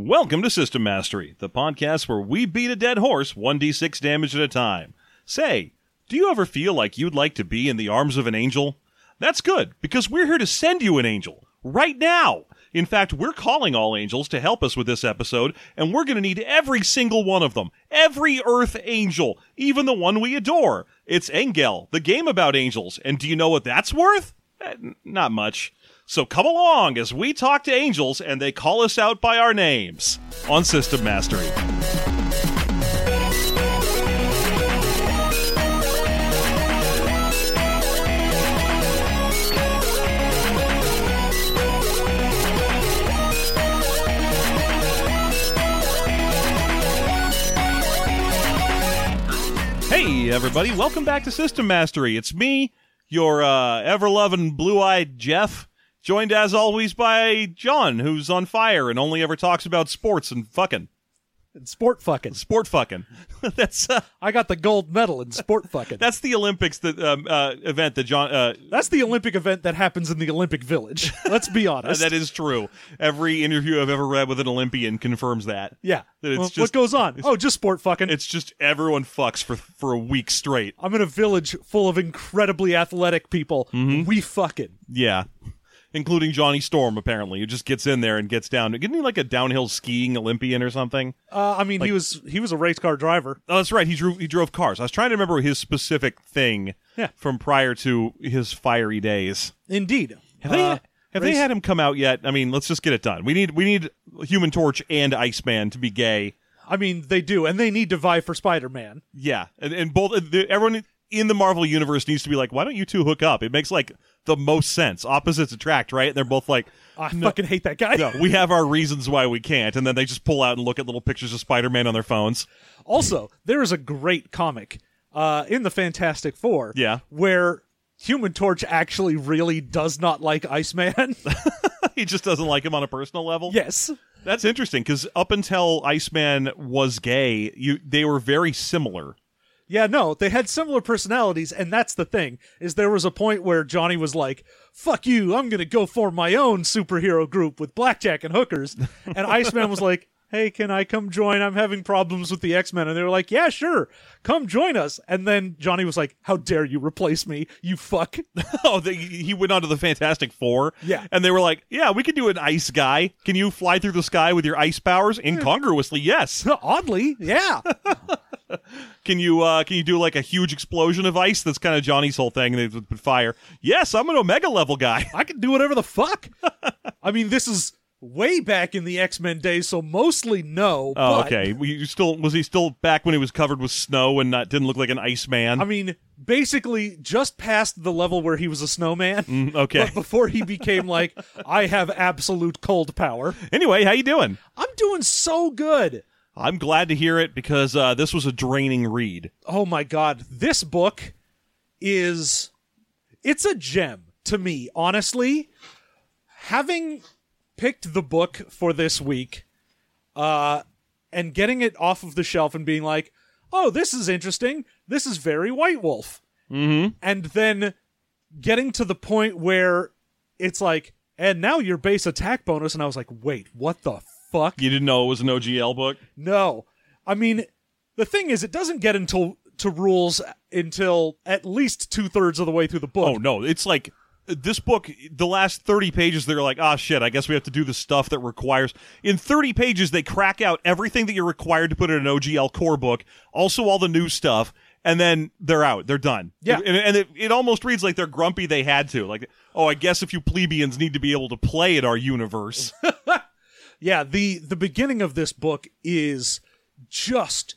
Welcome to System Mastery, the podcast where we beat a dead horse 1d6 damage at a time. Say, do you ever feel like you'd like to be in the arms of an angel? That's good, because we're here to send you an angel right now. In fact, we're calling all angels to help us with this episode, and we're going to need every single one of them. Every Earth angel, even the one we adore. It's Engel, the game about angels, and do you know what that's worth? Eh, not much. So come along as we talk to angels and they call us out by our names on System Mastery. Hey, everybody, welcome back to System Mastery. It's me, your uh, ever loving blue eyed Jeff, joined as always by John, who's on fire and only ever talks about sports and fucking. sport fucking. Sport fucking. that's uh, I got the gold medal in sport fucking. that's the Olympics that um, uh, event that John. Uh, That's the Olympic event that happens in the Olympic Village. Let's be honest. that is true. Every interview I've ever read with an Olympian confirms that. yeah. that it's Well, just- what goes on? Oh, just sport fucking. It's just everyone fucks for for a week straight. I'm in a village full of incredibly athletic people. Mm-hmm. We fucking. Yeah. Including Johnny Storm, apparently, who just gets in there and gets down. Isn't he like a downhill skiing Olympian or something? Uh, I mean, he was he was a race car driver. Oh, that's right. He drove he drove cars. I was trying to remember his specific thing Yeah. from prior to his fiery days. Indeed. Have they Uh, have race- they had him come out yet? I mean, let's just get it done. We need we need Human Torch and Iceman to be gay. I mean, they do, and they need to vie for Spider-Man. Yeah, and, and both everyone in the Marvel universe needs to be like, why don't you two hook up? It makes like the most sense. Opposites attract, right? And they're both like, I fucking hate that guy. no, we have our reasons why we can't, and then they just pull out and look at little pictures of Spider-Man on their phones. Also, there is a great comic uh, in the Fantastic Four. Yeah. Where Human Torch actually really does not like Iceman. he just doesn't like him on a personal level. yes. That's interesting because up until Iceman was gay, you they were very similar. Yeah, no, they had similar personalities, and that's the thing, is there was a point where Johnny was like, fuck you, I'm gonna go form my own superhero group with blackjack and hookers. And Iceman was like, hey, can I come join? I'm having problems with the X-Men. And they were like, yeah, sure, come join us. And then Johnny was like, how dare you replace me, you fuck. oh, they, he went on to the Fantastic Four. Yeah. and they were like, "Yeah, we can do an ice guy. Can you fly through the sky with your ice powers?" Incongruously, yes. Oddly, yeah. Can you uh, can you do like a huge explosion of ice? That's kind of Johnny's whole thing. They with fire. Yes, I'm an Omega level guy. I can do whatever the fuck. I mean, this is way back in the X-Men days, so mostly no. Oh, but- okay. You still was he still back when he was covered with snow and not didn't look like an ice man? I mean, basically just past the level where he was a snowman. Mm, okay. But before he became like, I have absolute cold power. anyway, how you doing? I'm doing so good. I'm glad to hear it because uh, this was a draining read. Oh my god, this book is it's a gem to me, honestly. Having picked the book for this week, uh, and getting it off of the shelf and being like, oh, this is interesting. This is very White Wolf. Mm-hmm. And then getting to the point where it's like, and now your base attack bonus. And I was like, wait, what the fuck? You didn't know it was an OGL book? No. I mean, the thing is, it doesn't get into to rules until at least two thirds of the way through the book. Oh no, it's like this book. The last thirty pages, they're like, ah, shit. I guess we have to do the stuff that requires. In thirty pages, they crack out everything that you're required to put in an OGL core book, also all the new stuff, and then they're out. They're done. Yeah. and, and it, it almost reads like they're grumpy. They had to. Like, oh, I guess if you plebeians need to be able to play in our universe. Yeah, the the beginning of this book is just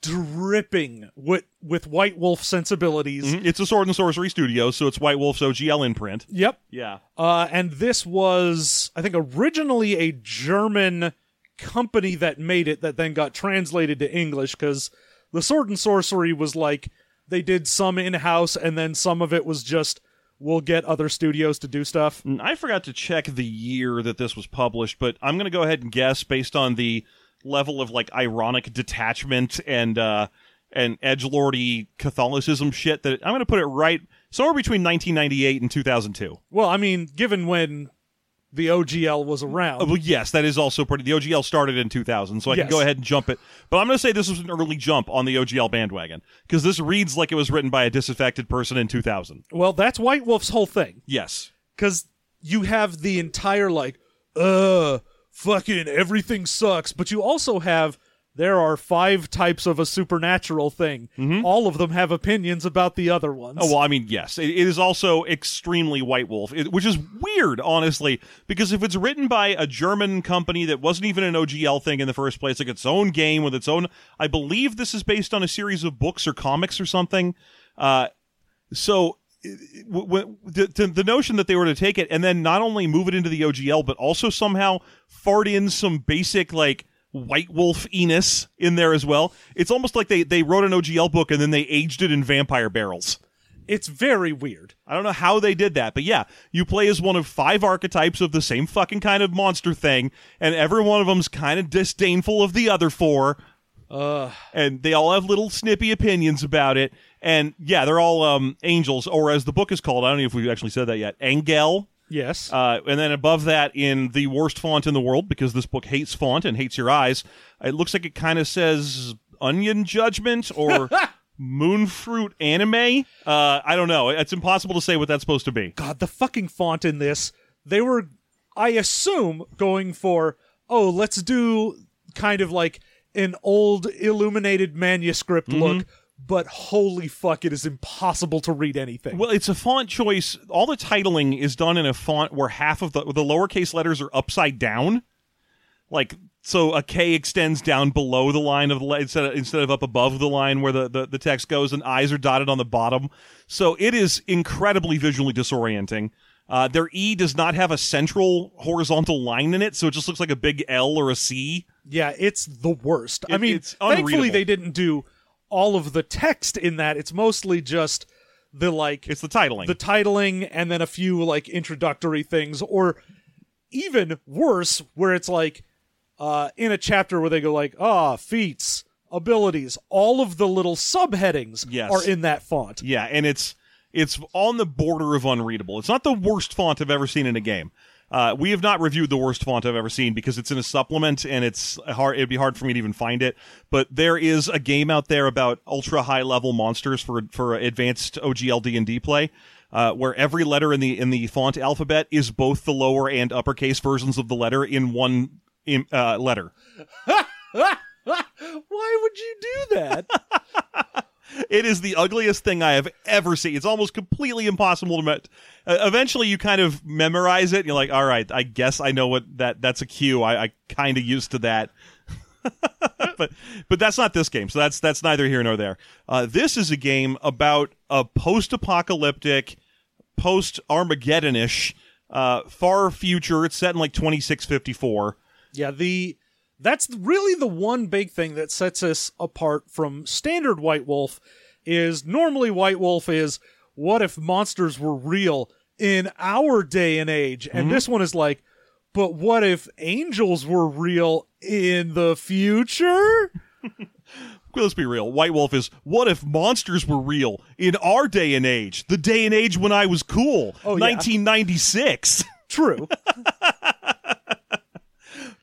dripping with with White Wolf sensibilities. it's a sword and sorcery studio, so it's White Wolf's OGL imprint. Yep. Yeah. Uh, and this was, I think, originally a German company that made it that then got translated to English because the Sword and Sorcery was like they did some in house and then some of it was just we'll get other studios to do stuff. Mm, I forgot to check the year that this was published, but I'm going to go ahead and guess based on the level of like ironic detachment and uh and edge lordy Catholicism shit that I'm going to put it right somewhere between 1998 and 2002. Well, I mean, given when the OGL was around. Uh, Well, yes, that is also pretty. The OGL started in 2000, so I Yes. can go ahead and jump it. But I'm going to say this was an early jump on the OGL bandwagon because this reads like it was written by a disaffected person in 2000. well, that's White Wolf's whole thing. Yes. because you have the entire like uh fucking everything sucks but you also have there are five types of a supernatural thing. All of them have opinions about the other ones. Oh well, I mean, yes, it, it is also extremely White Wolf, it, which is weird, honestly, because if it's written by a German company that wasn't even an OGL thing in the first place, like its own game with its own, I believe this is based on a series of books or comics or something. Uh, so the, notion that they were to take it and then not only move it into the OGL, but also somehow fart in some basic like White Wolf Enos in there as well. It's almost like they they wrote an OGL book and then they aged it in vampire barrels. it's very weird I don't know how they did that, but yeah, you play as one of five archetypes of the same fucking kind of monster thing, and every one of them's kind of disdainful of the other four. uh And they all have little snippy opinions about it. And yeah, they're all um, angels, or as the book is called, I don't know if we've actually said that yet, Engel. yes Uh, and then above that, in the worst font in the world, because this book hates font and hates your eyes, it looks like it kind of says Onion Judgment or Moonfruit Anime. Uh, I don't know. It's impossible to say what that's supposed to be. god the fucking font in this they were i assume going for oh let's do kind of like an old illuminated manuscript look but holy fuck it is impossible to read anything Well, it's a font choice. All the titling is done in a font where half of the the lowercase letters are upside down. Like so a K extends down below the line of the instead of, instead of up above the line where the, the, the text goes and eyes are dotted on the bottom. So it is incredibly visually disorienting. Uh, their E does not have a central horizontal line in it, so it just looks like a big L or a C. Yeah, it's the worst. I mean, it's thankfully they didn't do all of the text in that. It's mostly just the like It's the titling. the titling and then a few like introductory things or even worse where it's like uh in a chapter where they go like, "Ah, feats, abilities, all of the little subheadings Yes. are in that font." Yeah, and it's it's on the border of unreadable. It's not the worst font I've ever seen in a game. Uh, we have not reviewed the worst font I've ever seen because it's in a supplement and it's hard. It'd be hard for me to even find it. But there is a game out there about ultra high level monsters for for advanced OGL D and D play, uh, where every letter in the in the font alphabet is both the lower and uppercase versions of the letter in one in, uh, letter. Why would you do that? It is the ugliest thing I have ever seen. It's almost completely impossible to. Me- uh, eventually, you kind of memorize it. You're like, all right, I guess I know what that. That's a cue. I, I kind of used to that. but but that's not this game. So that's that's neither here nor there. Uh, this is a game about a post-apocalyptic, post-Armageddon-ish, uh, far future. It's set in like 2654. Yeah, the that's really the one big thing that sets us apart from standard White Wolf is normally White Wolf is what if monsters were real in our day and age? And mm-hmm. this one is like, but what if angels were real in the future? Let's be real. White Wolf is what if monsters were real in our day and age, the day and age when I was cool, Oh, yeah. 1996. True.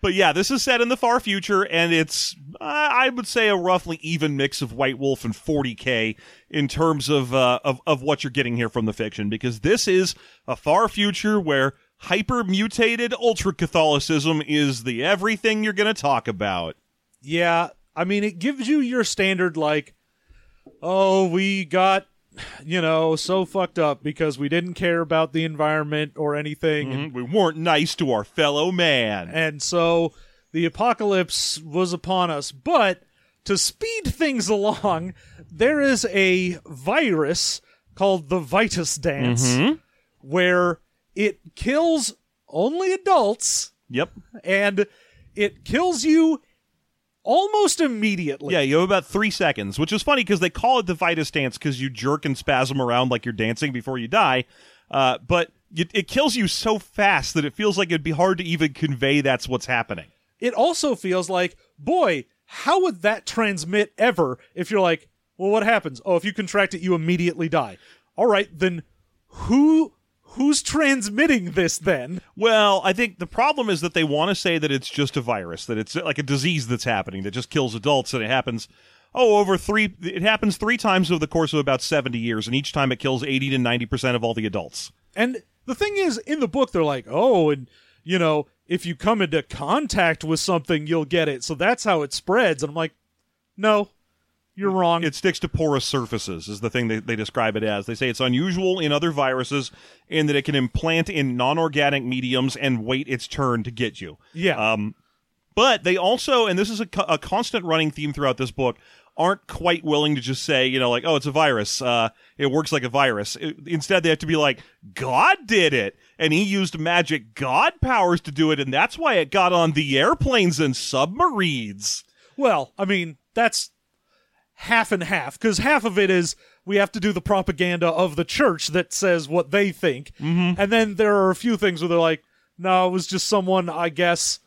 but yeah, this is set in the far future, and it's uh, I would say a roughly even mix of White Wolf and 40k in terms of uh, of of what you're getting here from the fiction, because this is a far future where hyper mutated ultra Catholicism is the everything you're going to talk about. Yeah, I mean, it gives you your standard, like, oh, we got, you know, so fucked up because we didn't care about the environment or anything. and- We weren't nice to our fellow man. And so the apocalypse was upon us. But to speed things along, there is a virus called the Vitus Dance mm-hmm. where it kills only adults Yep. and it kills you almost immediately. Yeah, you have about three seconds, which is funny because they call it the Vitus dance because you jerk and spasm around like you're dancing before you die. Uh, but it, it kills you so fast that it feels like it'd be hard to even convey that's what's happening. It also feels like, boy, how would that transmit ever if you're like, well, what happens? Oh, if you contract it, you immediately die. All right, then who who's transmitting this then? Well, I think the problem is that they want to say that it's just a virus, that it's like a disease that's happening that just kills adults, and it happens. Oh, over three. It happens three times over the course of about seventy years, and each time it kills eighty to ninety percent of all the adults. And the thing is, in the book, they're like, oh, and you know, if you come into contact with something, you'll get it. So that's how it spreads. And I'm like, no, you're wrong. It sticks to porous surfaces, is the thing they, they describe it as. They say it's unusual in other viruses in that it can implant in non organic mediums and wait its turn to get you. yeah. Um, but they also, and this is a, co- a constant running theme throughout this book, aren't quite willing to just say, you know, like, oh, it's a virus. Uh, it works like a virus. It- instead, they have to be like, God did it. And he used magic God powers to do it. And that's why it got on the airplanes and submarines. Well, I mean, that's half and half because half of it is we have to do the propaganda of the church that says what they think, mm-hmm. and then there are a few things where they're like, "No, it was just someone, I guess,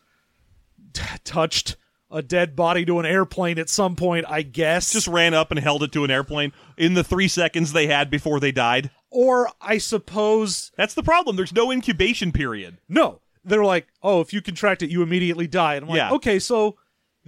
t- touched a dead body to an airplane at some point, I guess." Just ran up and held it to an airplane in the three seconds they had before they died. or I suppose That's the problem. There's no incubation period. no, they're like, "Oh, if you contract it, you immediately die." And I'm like, Yeah. "Okay, so."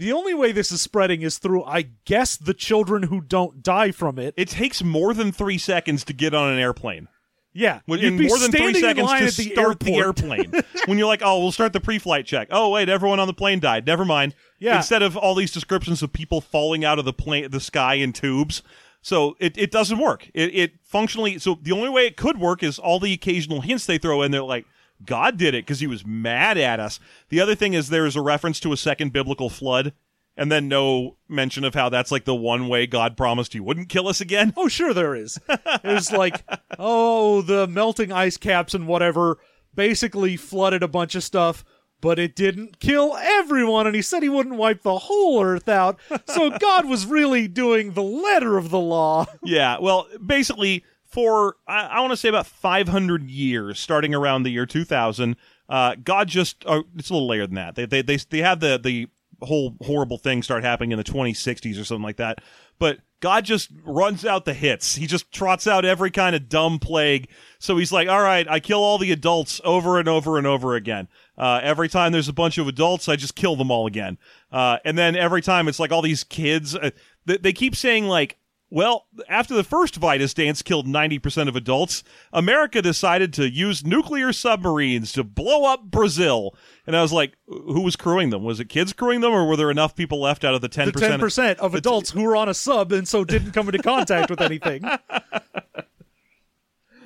The only way this is spreading is through, I guess, the children who don't die from it. It takes more than three seconds to get on an airplane. Yeah, When, you'd be more than three seconds to the start the airplane. when you're like, oh, we'll start the pre-flight check. Oh, wait, everyone on the plane died. Never mind. Yeah. Instead of all these descriptions of people falling out of the plane, the sky in tubes. So it, it doesn't work. It, it functionally. So the only way it could work is all the occasional hints they throw in. They're like, God did it because he was mad at us. The other thing is there is a reference to a second biblical flood. And then no mention of how that's like the one way God promised he wouldn't kill us again. Oh, sure, there is. There's like, oh, the melting ice caps and whatever basically flooded a bunch of stuff, but it didn't kill everyone. And he said he wouldn't wipe the whole earth out. So God was really doing the letter of the law. Yeah, well, basically, for I, I want to say about 500 years, starting around the year 2000, uh, God just uh, it's a little later than that. They they they they had the the whole horrible thing start happening in the 2060s or something like that. But God just runs out the hits. He just trots out every kind of dumb plague. So he's like, all right, I kill all the adults over and over and over again. Uh, every time there's a bunch of adults, I just kill them all again. Uh, and then every time it's like all these kids, uh, they, they keep saying like, well, after the first Vitus dance killed 90% of adults, America decided to use nuclear submarines to blow up Brazil. And I was like, who was crewing them? Was it kids crewing them, or were there enough people left out of the 10%? The 10% of adults who were on a sub and so didn't come into contact with anything.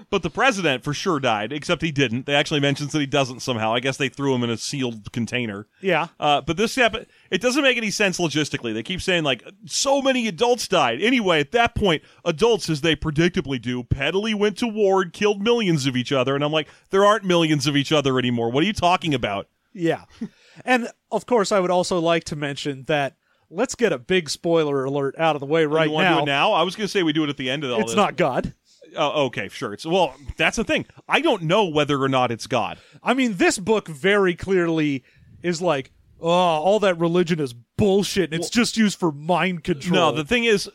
But the president for sure died, except he didn't. They actually mentions that he doesn't somehow. I guess they threw him in a sealed container. Yeah. Uh, but this happened. It doesn't make any sense logistically. They keep saying like so many adults died. Anyway, at that point, adults, as they predictably do, pettily went to war and killed millions of each other. And I'm like, there aren't millions of each other anymore. What are you talking about? Yeah. And of course, I would also like to mention that let's get a big spoiler alert out of the way right you want now. to do it now? I was going to say we do it at the end of all It's this. not God. Oh, okay, sure. It's well, that's the thing. I don't know whether or not it's God. I mean, this book very clearly is like, oh, all that religion is bullshit and it's just used for mind control. No, the thing is,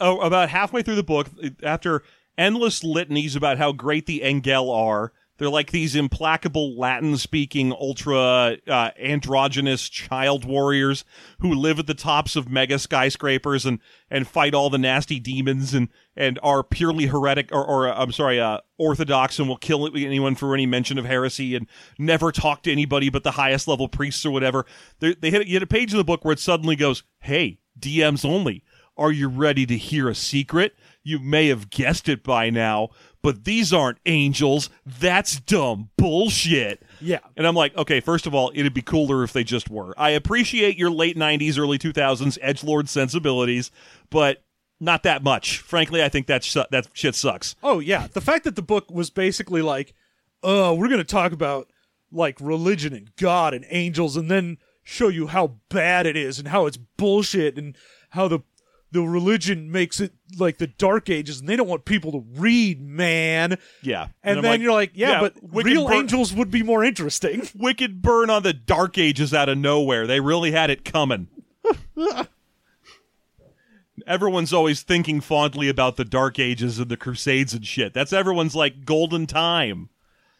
oh, about halfway through the book, after endless litanies about how great the Engel are, they're like these implacable Latin-speaking, ultra uh, androgynous child warriors who live at the tops of mega skyscrapers and and fight all the nasty demons and and are purely heretic or, or I'm sorry, uh, orthodox and will kill anyone for any mention of heresy and never talk to anybody but the highest level priests or whatever. They, they hit, you hit a page in the book where it suddenly goes, "Hey, DMs only. Are you ready to hear a secret? You may have guessed it by now, but these aren't angels. That's dumb bullshit." Yeah. And I'm like, okay, first of all, it'd be cooler if they just were. I appreciate your late 90s, early 2000s edgelord sensibilities, but not that much. Frankly, I think that su- that shit sucks. Oh yeah, the fact that the book was basically like, "Oh, we're going to talk about like religion and God and angels and then show you how bad it is and how it's bullshit and how the the religion makes it like the dark ages and they don't want people to read, man." Yeah. And, I'm then like, you're like, "Yeah, but real Bur- angels would be more interesting." Wicked burn on the dark ages out of nowhere. They really had it coming. everyone's always thinking fondly about the Dark Ages and the Crusades and shit. That's everyone's like golden time.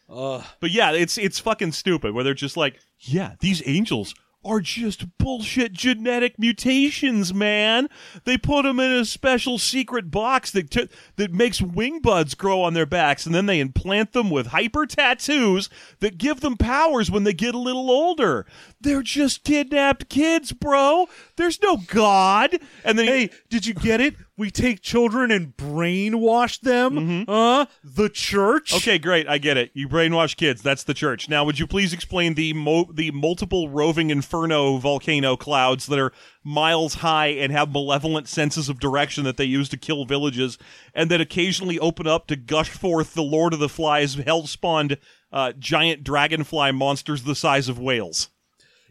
Uh, But yeah, it's it's fucking stupid where they're just like, yeah, these angels are just bullshit genetic mutations, man. They put them in a special secret box that t- that makes wing buds grow on their backs, and then they implant them with hyper tattoos that give them powers when they get a little older. They're just kidnapped kids, bro. There's no god. And then hey, did you get it? We take children and brainwash them. Uh, the church. Okay, great. I get it. You brainwash kids. That's the church. Now, would you please explain the mo- the multiple roving inferno volcano clouds that are miles high and have malevolent senses of direction that they use to kill villages, and that occasionally open up to gush forth the Lord of the Flies hell spawned uh, giant dragonfly monsters the size of whales,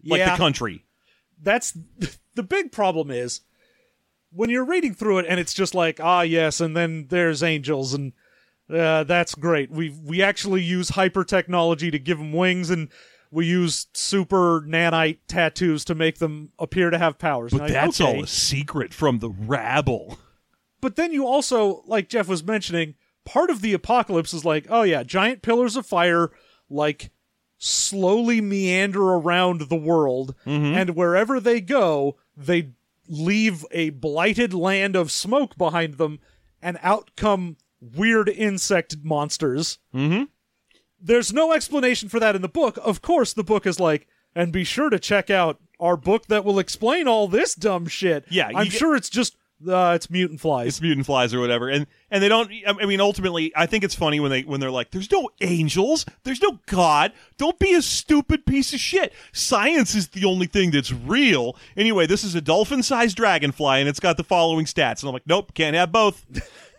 like Yeah. the country. that's the big problem is when you're reading through it and it's just like ah yes and then there's angels and uh, that's great we we actually use hyper technology to give them wings and we use super nanite tattoos to make them appear to have powers But Like, that's okay. all a secret from the rabble. but then you also like jeff was mentioning part of the apocalypse is like oh yeah giant pillars of fire like slowly meander around the world and wherever they go they leave a blighted land of smoke behind them and out come weird insect monsters. Mm-hmm. there's no explanation for that in the book. Of course the book is like and be sure to check out our book that will explain all this dumb shit. Yeah, i'm get- sure it's just uh, it's mutant flies. It's mutant flies or whatever. And and they don't i mean ultimately i think it's funny when they when they're like there's no angels. There's no god. Don't be a stupid piece of shit. Science is the only thing that's real. Anyway this is a dolphin-sized dragonfly and it's got the following stats. And i'm like nope can't have both.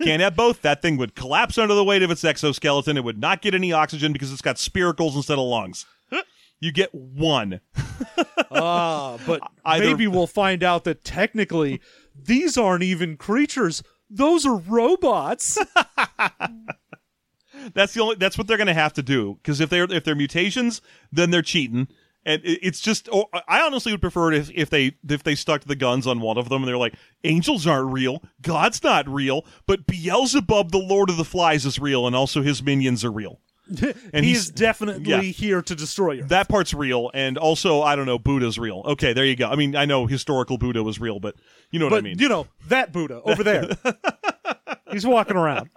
Can't have both. That thing would collapse under the weight of its exoskeleton. It would not get any oxygen because it's got spiracles instead of lungs. You get one. Ah, but Either- maybe we'll find out that technically these aren't even creatures. Those are robots. That's the only. That's what they're going to have to do. Because if they're if they're mutations, then they're cheating. And it- it's just. Or I honestly would prefer it if if they if they stuck the guns on one of them and they're like, angels aren't real, God's not real, but Beelzebub, the Lord of the Flies, is real, and also his minions are real. And He's he's- definitely yeah. here to destroy you. That part's real, and also I don't know, Buddha's real. Okay, there you go. I mean, I know historical Buddha was real, but you know what I mean. you know that Buddha over there. He's walking around.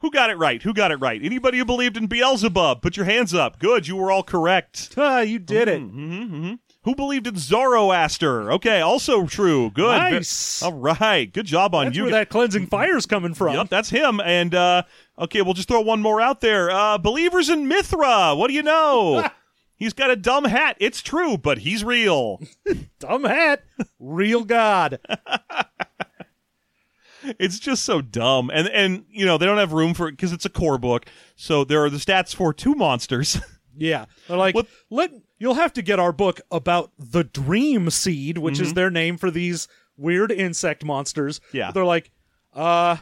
Who got it right? Who got it right? Anybody who believed in Beelzebub, put your hands up. Good, you were all correct. Ah, you did it. Who believed in Zoroaster? Okay, also true. Good. Nice. All right. Good job on That's you. where that cleansing fire's coming from. Yep, that's him. And uh, okay, we'll just throw one more out there. Uh, believers in Mithra. What do you know? he's got a dumb hat. It's true, but he's real. Dumb hat. Real God. It's just so dumb. And and you know they don't have room for it because it's a core book. So there are the stats for two monsters. Yeah. They're like, What- let you'll have to get our book about the dream seed, which Mm-hmm. is their name for these weird insect monsters. Yeah. They're like, uh,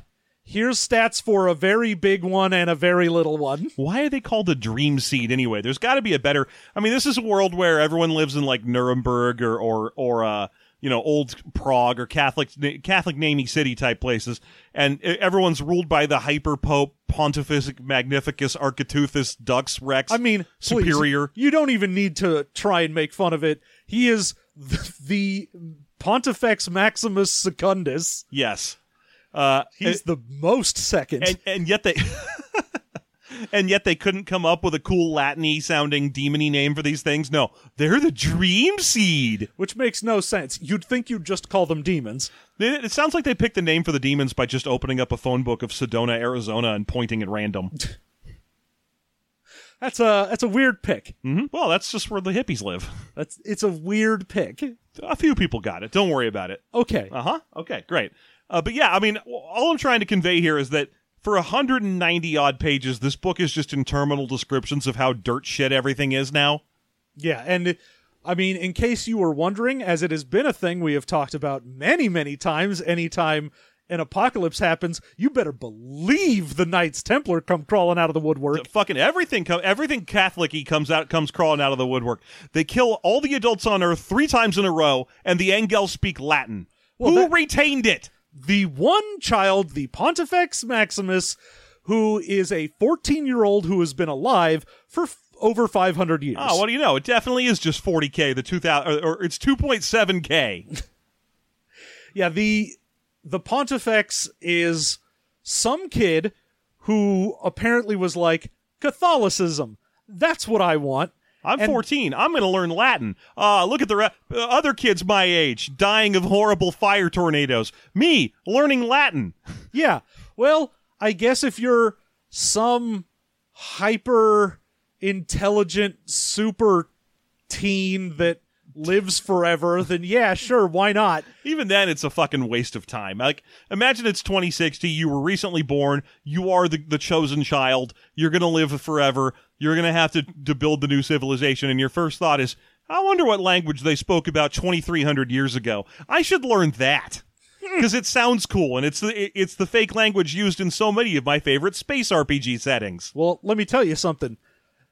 here's stats for a very big one and a very little one. Why are they called the Dream Seed anyway? There's got to be a better. I mean, this is a world where everyone lives in like Nuremberg or or or uh, you know old Prague or Catholic Catholic namey city type places, and everyone's ruled by the hyper pope Pontifex Magnificus Architeuthus Dux Rex. I mean, please, superior. you don't even need to try and make fun of it. He is the, the Pontifex Maximus Secundus. yes, uh, He's the most second. and and yet they. And yet they couldn't come up with a cool Latin-y sounding demony name for these things. No, they're the Dream Seed. which makes no sense. You'd think you'd just call them demons. It, it sounds like they picked the name for the demons by just opening up a phone book of Sedona, Arizona, and pointing at random. That's a that's a weird pick. hmm Well, that's just where the hippies live. That's it's a weird pick. A few people got it. Don't worry about it. Okay. Uh huh. Okay, great. Uh, but yeah, I mean, all I'm trying to convey here is that for 190 odd pages, this book is just interminable descriptions of how dirt shit everything is now. Yeah, and I mean, in case you were wondering, as it has been a thing we have talked about many, many times, anytime an apocalypse happens, you better believe the Knights Templar come crawling out of the woodwork. Fucking everything, co- everything Catholic-y comes out, comes crawling out of the woodwork. They kill all the adults on Earth three times in a row, and the Engel speak Latin. Well, Who that- retained it? The one child, the Pontifex Maximus, who is a 14 year old who has been alive for f- over 500 years. Oh, what do you know? It definitely is just 40k. The 2000 or, or it's 2.7k. yeah, the the Pontifex is some kid who apparently was like Catholicism. That's what I want. I'm And- 14. I'm going to learn Latin. Uh, look at the re- uh, other kids my age dying of horrible fire tornadoes. Me learning Latin. Yeah. Well, I guess if you're some hyper intelligent super teen that lives forever, then yeah, sure, why not? Even then, it's a fucking waste of time. Like, imagine it's 2060. You were recently born. You are the, the chosen child. You're going to live forever. You're going to have to, to build the new civilization. And your first thought is, I wonder what language they spoke about 2,300 years ago. I should learn that. Hmm. Because it sounds cool, and it's the it's the fake language used in so many of my favorite space RPG settings. Well, let me tell you something.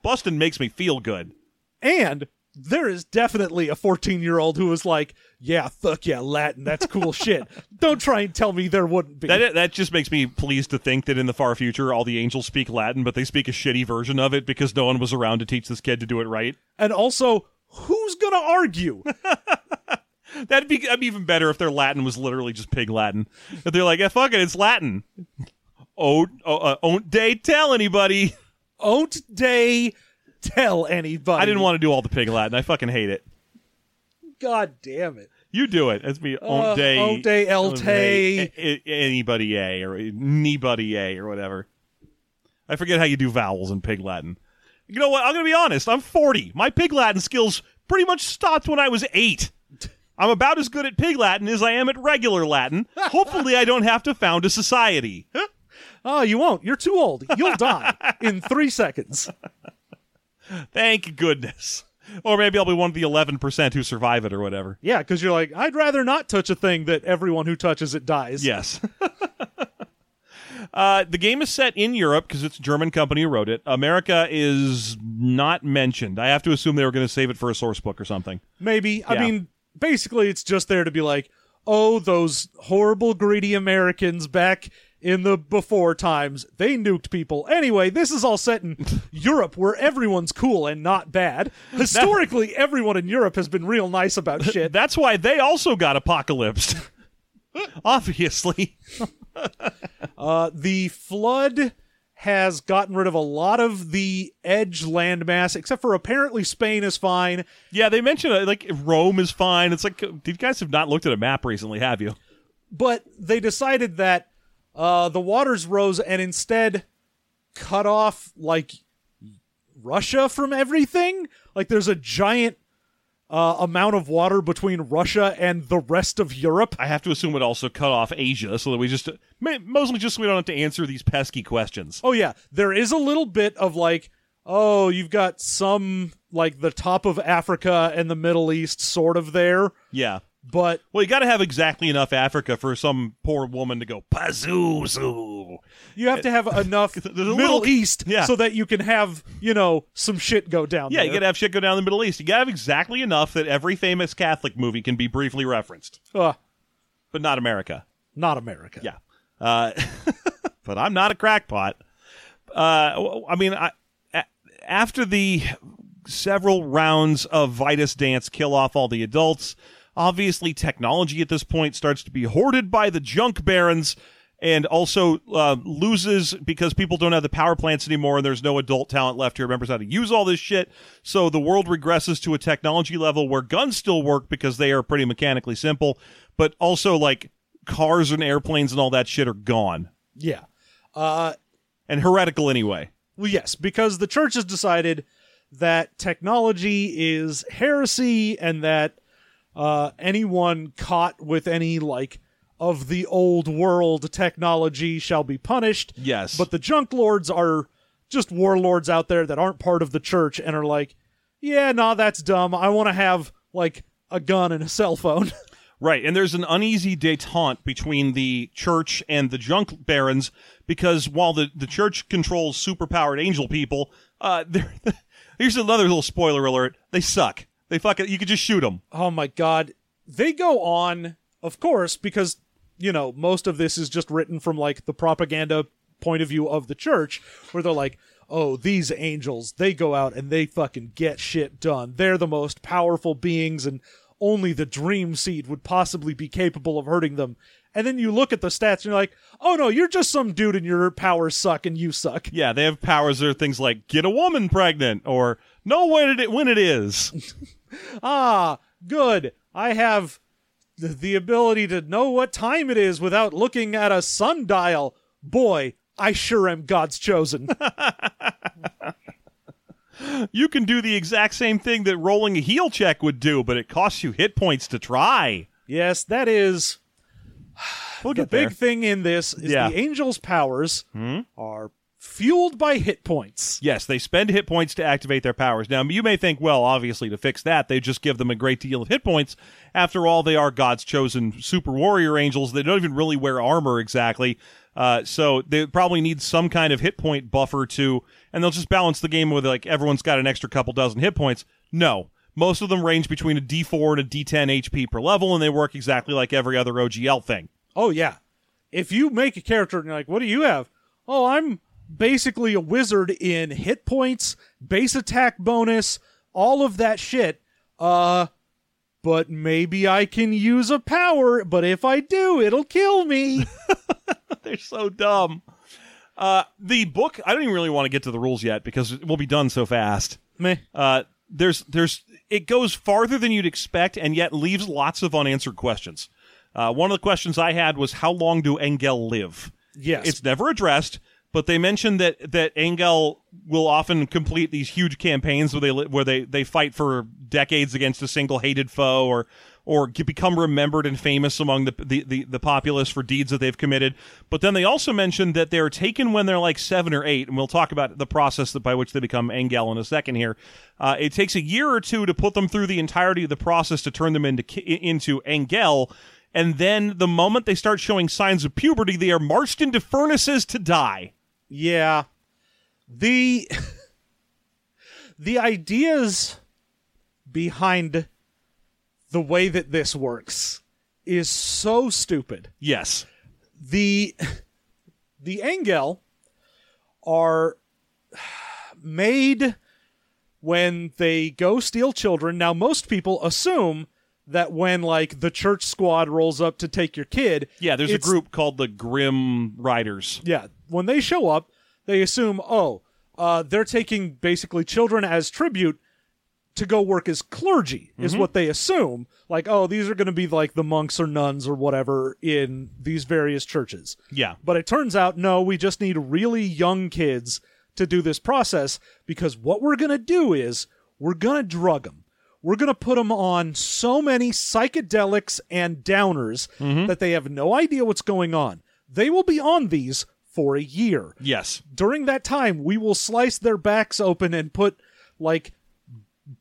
Boston makes me feel good. And there is definitely a 14 year old who is like, yeah, fuck yeah, Latin, that's cool shit. Don't try and tell me there wouldn't be. That that just makes me pleased to think that in the far future, all the angels speak Latin, but they speak a shitty version of it because no one was around to teach this kid to do it right. and also, who's gonna argue? That'd be, that'd be even better if their Latin was literally just pig Latin. If they're like, yeah, fuck it, it's Latin. Oh, oh uh, don't they tell anybody. Don't they tell anybody? I didn't want to do all the pig Latin. I fucking hate it. God damn it. You do it. That's me. Uh, day. ont day, el tay. A- a- Anybody a or anybody a or whatever. I forget how you do vowels in pig Latin. You know what? I'm going to be honest. I'm 40. My pig Latin skills pretty much stopped when I was eight. I'm about as good at pig Latin as I am at regular Latin. Hopefully, I don't have to found a society. Oh, you won't. You're too old. You'll die in three seconds. Thank goodness. Or maybe I'll be one of the 11% who survive it or whatever. Yeah, because you're like, I'd rather not touch a thing that everyone who touches it dies. Yes. uh, the game is set in Europe because it's a German company who wrote it. America is not mentioned. I have to assume they were going to save it for a source book or something. Maybe. I mean, basically, it's just there to be like, oh, those horrible, greedy Americans back in the before times, they nuked people. Anyway, this is all set in Europe where everyone's cool and not bad. Historically, everyone in Europe has been real nice about shit. That's why they also got apocalypsed. Obviously. Uh, the flood has gotten rid of a lot of the edge landmass, except for apparently Spain is fine. Yeah, they mentioned uh, like Rome is fine. It's like, uh, you guys have not looked at a map recently, have you? but they decided that uh, the waters rose and instead cut off like Russia from everything. Like there's a giant uh, amount of water between Russia and the rest of Europe. I have to assume it also cut off Asia so that we just, mostly just so we don't have to answer these pesky questions. Oh yeah, there is a little bit of like, oh, you've got some like the top of Africa and the Middle East sort of there, Yeah. But Well, you got to have exactly enough Africa for some poor woman to go Pazuzu. you have to have enough Middle little- East Yeah. so that you can have you know some shit go down. Yeah, there. you got to have shit go down in the Middle East. You got to have exactly enough that every famous Catholic movie can be briefly referenced, Uh, but not America. not America. Yeah. Uh, but I'm not a crackpot. Uh, I mean, I, after the several rounds of Vitus Dance kill off all the adults, obviously technology at this point starts to be hoarded by the junk barons and also uh, loses because people don't have the power plants anymore and there's no adult talent left who remembers how to use all this shit. So the world regresses to a technology level where guns still work because they are pretty mechanically simple, but also like cars and airplanes and all that shit are gone Yeah. Uh, and heretical anyway. well, yes, because the church has decided that technology is heresy and that uh, anyone caught with any like of the old world technology shall be punished. Yes. But the junk lords are just warlords out there that aren't part of the church and are like, yeah, nah, that's dumb. I want to have like a gun and a cell phone. Right, and there's an uneasy detente between the church and the junk barons because while the, the church controls superpowered angel people, uh, here's another little spoiler alert: they suck. They fucking you could just shoot them. oh my god they go on of course, because you know most of this is just written from like the propaganda point of view of the church, where they're like, "Oh, these angels, they go out and they fucking get shit done. They're the most powerful beings, and only the dream seed would possibly be capable of hurting them." And then you look at the stats and you're like, "Oh no, you're just some dude and your powers suck and you suck." Yeah, they have powers that are things like get a woman pregnant or know when it when it is. Ah, good. I have th- the ability to know what time it is without looking at a sundial. Boy, I sure am God's chosen. you can do the exact same thing that rolling a heal check would do, but it costs you hit points to try. yes, that is We'll the there. big thing in this is Yeah. Hmm? the angel's powers are fueled by hit points. Yes, they spend hit points to activate their powers. Now, you may think, well, obviously, to fix that, they just give them a great deal of hit points. After all, they are God's chosen super warrior angels. They don't even really wear armor exactly. Uh, so they probably need some kind of hit point buffer to, and they'll just balance the game with like everyone's got an extra couple dozen hit points. No. Most of them range between a D4 and a D10 HP per level, and they work exactly like every other OGL thing. Oh yeah. If you make a character and you're like, what do you have? Oh, I'm basically a wizard in hit points, base attack bonus, all of that shit. Uh but maybe I can use a power, but if I do, it'll kill me. They're so dumb. Uh, the book, I don't even really want to get to the rules yet because it will be done so fast. Meh. Uh, there's, there's, it goes farther than you'd expect and yet leaves lots of unanswered questions. Uh, one of the questions I had was how long do Engel live? Yes. It's never addressed, but they mentioned that that Engel will often complete these huge campaigns where they where they they fight for decades against a single hated foe or or become remembered and famous among the, the, the, the populace for deeds that they've committed. But then they also mentioned that they're taken when they're like seven or eight, and we'll talk about the process that by which they become Engel in a second here. Uh, it takes a year or two to put them through the entirety of the process to turn them into into Engel. And then the moment they start showing signs of puberty, they are marched into furnaces to die. Yeah. The the ideas behind the way that this works is so stupid. Yes. The the Engel are made when they go steal children. Now most people assume that when like the church squad rolls up to take your kid, Yeah, there's a group called the Grim Riders. yeah, when they show up, they assume, oh, uh, they're taking basically children as tribute to go work as clergy, is what they assume. Like, oh, these are going to be like the monks or nuns or whatever in these various churches. Yeah. But it turns out, no, we just need really young kids to do this process because what we're going to do is we're going to drug them. We're going to put them on so many psychedelics and downers that they have no idea what's going on. They will be on these for a year. Yes. During that time, we will slice their backs open and put like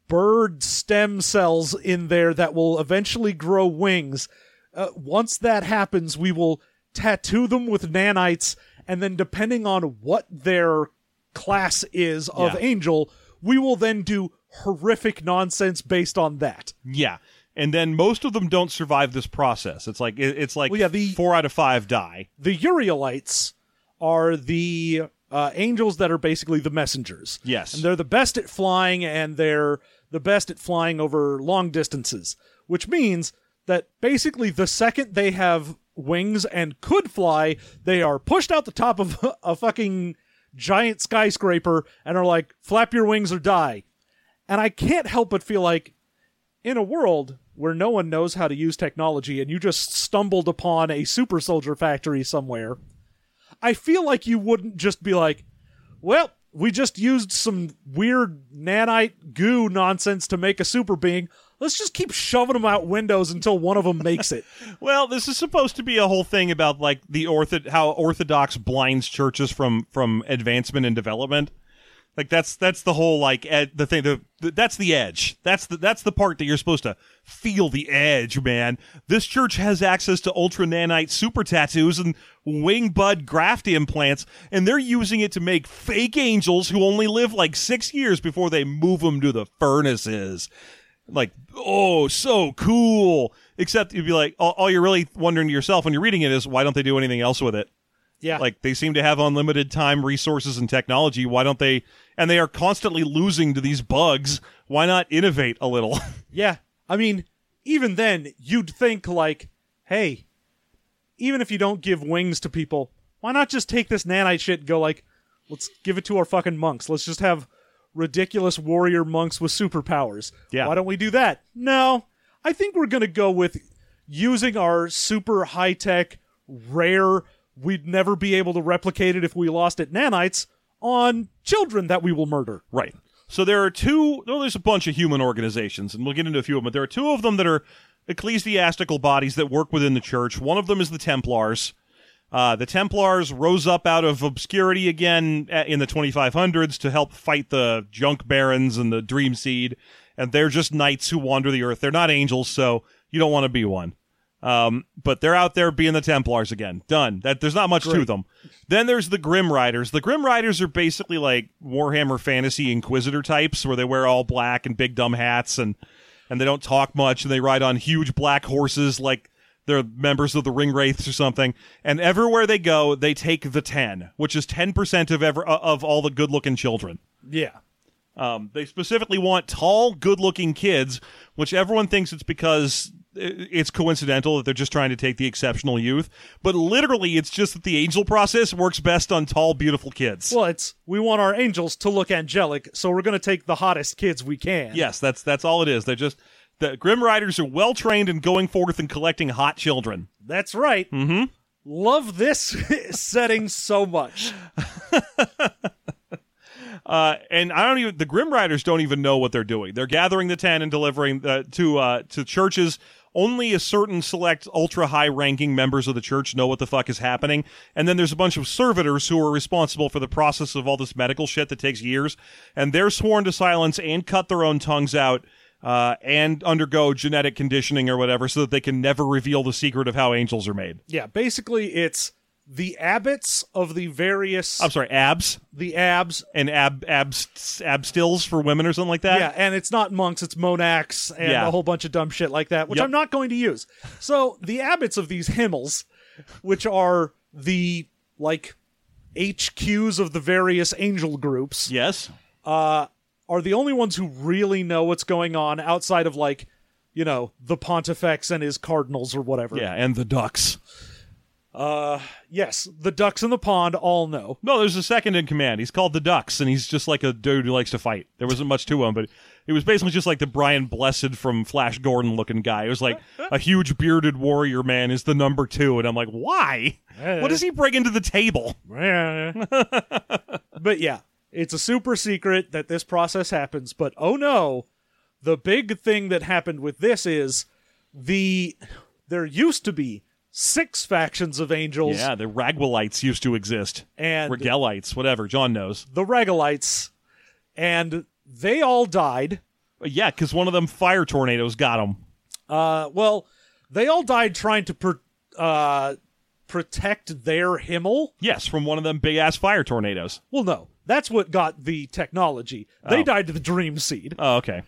bird stem cells in there that will eventually grow wings. Uh, once that happens, we will tattoo them with nanites, and then depending on what their class is of Yeah. angel, we will then do horrific nonsense based on that. Yeah. And then most of them don't survive this process. It's like it's like Well, yeah, the- four out of five die. The Urielites are the uh, angels that are basically the messengers. Yes. And they're the best at flying and they're the best at flying over long distances, which means that basically the second they have wings and could fly, they are pushed out the top of a fucking giant skyscraper and are like, flap your wings or die. And I can't help but feel like in a world where no one knows how to use technology and you just stumbled upon a super soldier factory somewhere, I feel like you wouldn't just be like, well, we just used some weird nanite goo nonsense to make a super being. Let's just keep shoving them out windows until one of them makes it. Well, this is supposed to be a whole thing about like the ortho how Orthodox blinds churches from from advancement and development. Like that's that's the whole like ed, the thing. The, the that's the edge. That's the that's the part that you're supposed to feel the edge, man. This church has access to ultra nanite super tattoos and wing bud graft implants, and they're using it to make fake angels who only live like six years before they move them to the furnaces. like oh so cool except you'd be like all, all you're really wondering to yourself when you're reading it is why don't they do anything else with it Yeah. like they seem to have unlimited time resources and technology why don't they and they are constantly losing to these bugs why not innovate a little Yeah. I mean, even then, you'd think, like, hey, even if you don't give wings to people, why not just take this nanite shit and go, like, let's give it to our fucking monks? Let's just have ridiculous warrior monks with superpowers. Yeah. Why don't we do that? No. I think we're going to go with using our super high tech, rare, we'd never be able to replicate it if we lost it nanites on children that we will murder. Right. So there are two. Well, there's a bunch of human organizations, and we'll get into a few of them. But there are two of them that are ecclesiastical bodies that work within the church. One of them is the Templars. Uh, the Templars rose up out of obscurity again uh, in the 2500s to help fight the junk barons and the Dream Seed, and they're just knights who wander the earth. They're not angels, so you don't want to be one. Um, but they're out there being the Templars again. Done. That there's not much to them. Then there's the Grim Riders. The Grim Riders are basically like Warhammer Fantasy Inquisitor types, where they wear all black and big dumb hats, and and they don't talk much, and they ride on huge black horses like they're members of the Ring Wraiths or something. And everywhere they go, they take the ten, which is ten percent of ever of all the good looking children. Yeah. Um, they specifically want tall, good-looking kids, which everyone thinks it's because it's coincidental that they're just trying to take the exceptional youth. But literally, it's just that the angel process works best on tall, beautiful kids. Well, it's we want our angels to look angelic, so we're going to take the hottest kids we can. yes, that's that's all it is. They're just the Grim Riders are well trained in going forth and collecting hot children. That's right. Mm-hmm. Love this setting so much. Uh, and I don't even the Grim Riders don't even know what they're doing. They're gathering the ten and delivering uh, to uh, to churches. Only a certain select ultra high ranking members of the church know what the fuck is happening. And then there's a bunch of servitors who are responsible for the process of all this medical shit that takes years. And they're sworn to silence and cut their own tongues out uh, and undergo genetic conditioning or whatever so that they can never reveal the secret of how angels are made. Yeah, basically it's the abbots of the various I'm sorry, abs the abs. and ab abs ab stills for women or something like that. Yeah, and it's not monks, it's monacs and Yeah. a whole bunch of dumb shit like that, which Yep. I'm not going to use. So the abbots of these himmels, which are the like HQs of the various angel groups, Yes. Uh, are the only ones who really know what's going on outside of like, you know, the pontifex and his cardinals or whatever. Yeah, and the ducks. Uh, yes, the ducks in the pond all know. No, there's a second in command. He's called the Ducks, and he's just like a dude who likes to fight. There wasn't much to him, but it was basically just like the Brian Blessed from Flash Gordon looking guy. It was like a huge bearded warrior man is the number two, and I'm like, why? What does he bring into the table? but yeah, it's a super secret that this process happens. But oh no, the big thing that happened with this is the there used to be six factions of angels Yeah, the Ragwellites used to exist. and Regelites, whatever. John knows. the Regalites, and they all died. Yeah, because one of them fire tornadoes got them. Uh, well, they all died trying to pr- uh, protect their Himmel. Yes, from one of them big ass fire tornadoes. Well, no, that's what got the technology. They Oh. died to the Dream Seed. Oh, okay.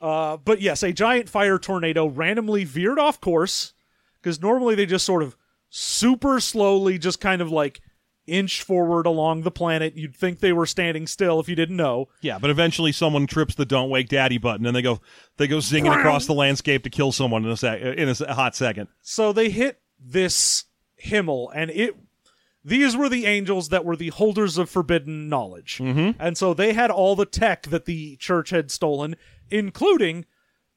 Uh, but yes, a giant fire tornado randomly veered off course because normally they just sort of super slowly, just kind of like inch forward along the planet. You'd think they were standing still if you didn't know. Yeah, but eventually someone trips the "Don't Wake Daddy" button, and they go they go zinging across the landscape to kill someone in a sec- in a hot second. So they hit this Himmel, and it. These were the angels that were the holders of forbidden knowledge. Mm-hmm. And so they had all the tech that the church had stolen, including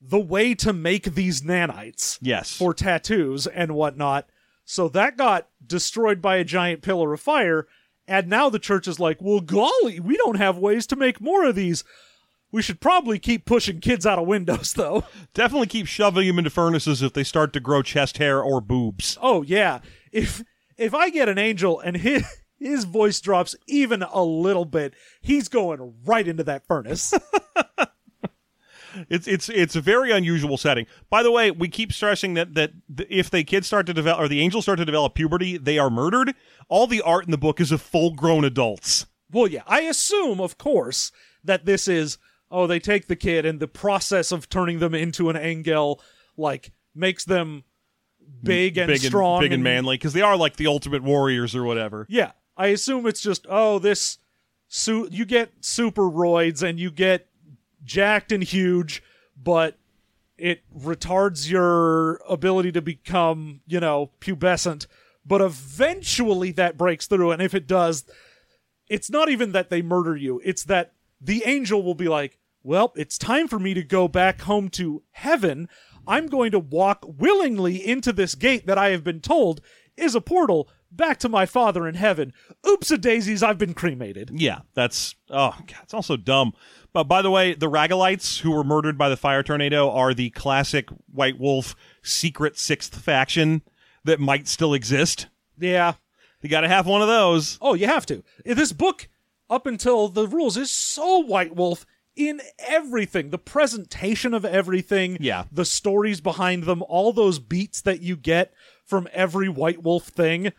the way to make these nanites. Yes. for tattoos and whatnot. So that got destroyed by a giant pillar of fire. And now the church is like, well, golly, we don't have ways to make more of these. We should probably keep pushing kids out of windows, though. Definitely keep shoving them into furnaces if they start to grow chest hair or boobs. Oh yeah, if if I get an angel and his his voice drops even a little bit, he's going right into that furnace. It's it's it's a very unusual setting. By the way, we keep stressing that that if the kids start to develop or the angels start to develop puberty, they are murdered. All the art in the book is of full grown adults. well, yeah, I assume, of course, that this is oh, they take the kid and the process of turning them into an Angel like makes them big and big strong, and big and manly because they are like the ultimate warriors or whatever. Yeah, I assume it's just oh this su- you get super roids and you get jacked and huge, but it retards your ability to become, you know, pubescent. But eventually that breaks through, and if it does, it's not even that they murder you, it's that the angel will be like, Well, it's time for me to go back home to heaven. I'm going to walk willingly into this gate that I have been told is a portal back to my father in heaven. Oops a daisies, I've been cremated. Yeah, that's oh god, it's also dumb. But by the way, the Ragalites who were murdered by the fire tornado are the classic White Wolf secret sixth faction that might still exist. Yeah. You got to have one of those. Oh, you have to. This book, up until the rules, is so White Wolf in everything. The presentation of everything. Yeah. The stories behind them, all those beats that you get from every White Wolf thing.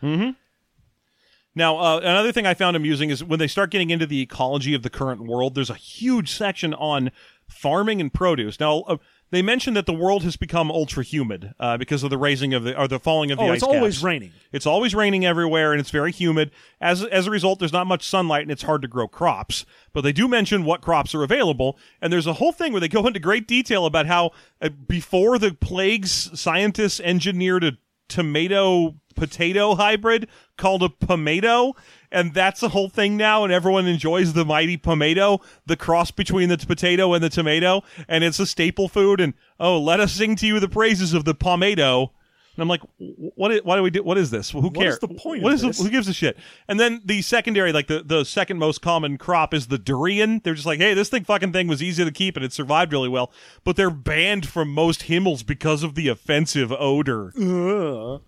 Now, uh, another thing I found amusing is when they start getting into the ecology of the current world, there's a huge section on farming and produce. Now, uh, they mentioned that the world has become ultra humid uh, because of the raising of the or the falling of the Oh, ice it's always caps. raining. It's always raining everywhere, and it's very humid. As as a result, there's not much sunlight, and it's hard to grow crops. But they do mention what crops are available, and there's a whole thing where they go into great detail about how uh, before the plagues, scientists engineered a tomato potato hybrid called a pomato. And that's the whole thing now and everyone enjoys the mighty pomato the cross between the potato and the tomato and it's a staple food. And oh let us sing to you the praises of the pomato and I'm like, what? Is, why do we do? What is this? Well, who What cares? is the point What is the- this? who gives a shit? And then the secondary, like the, the second most common crop is the durian. They're just like, hey, this thing fucking thing was easy to keep and it survived really well. But they're banned from most Himmels because of the offensive odor.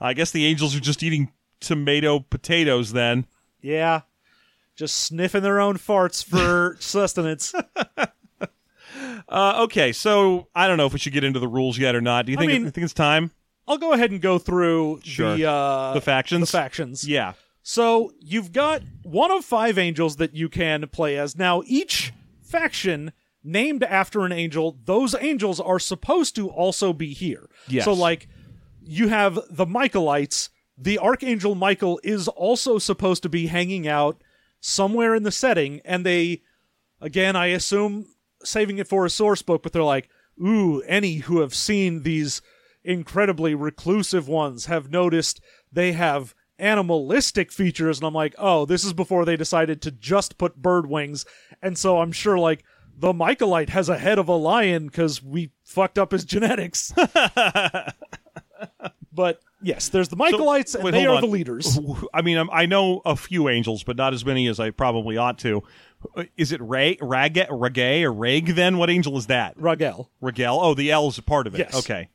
I guess the angels are just eating tomato potatoes then. Yeah. Just sniffing their own farts for sustenance. Uh, okay, so I don't know if we should get into the rules yet or not. Do you I think mean- you think it's time? I'll go ahead and go through Sure. the uh, The factions. the factions. Yeah. So you've got one of five angels that you can play as. Now, each faction named after an angel, those angels are supposed to also be here. Yes. So, like, you have the Michaelites. The Archangel Michael is also supposed to be hanging out somewhere in the setting, and they, again, I assume saving it for a source book, but they're like, ooh, any who have seen these incredibly reclusive ones have noticed they have animalistic features and I'm like, "Oh, this is before they decided to just put bird wings." And so I'm sure like the Michaelite has a head of a lion cuz we fucked up his genetics. but yes, there's the Michaelites and wait, they are on. the leaders. I mean, I'm, I know a few angels, but not as many as I probably ought to. Uh, Is it Ray, Rag, Ragay, or Rag then? What angel is that? Ragel. Ragel? Oh, the L is a part of it. Yes. Okay.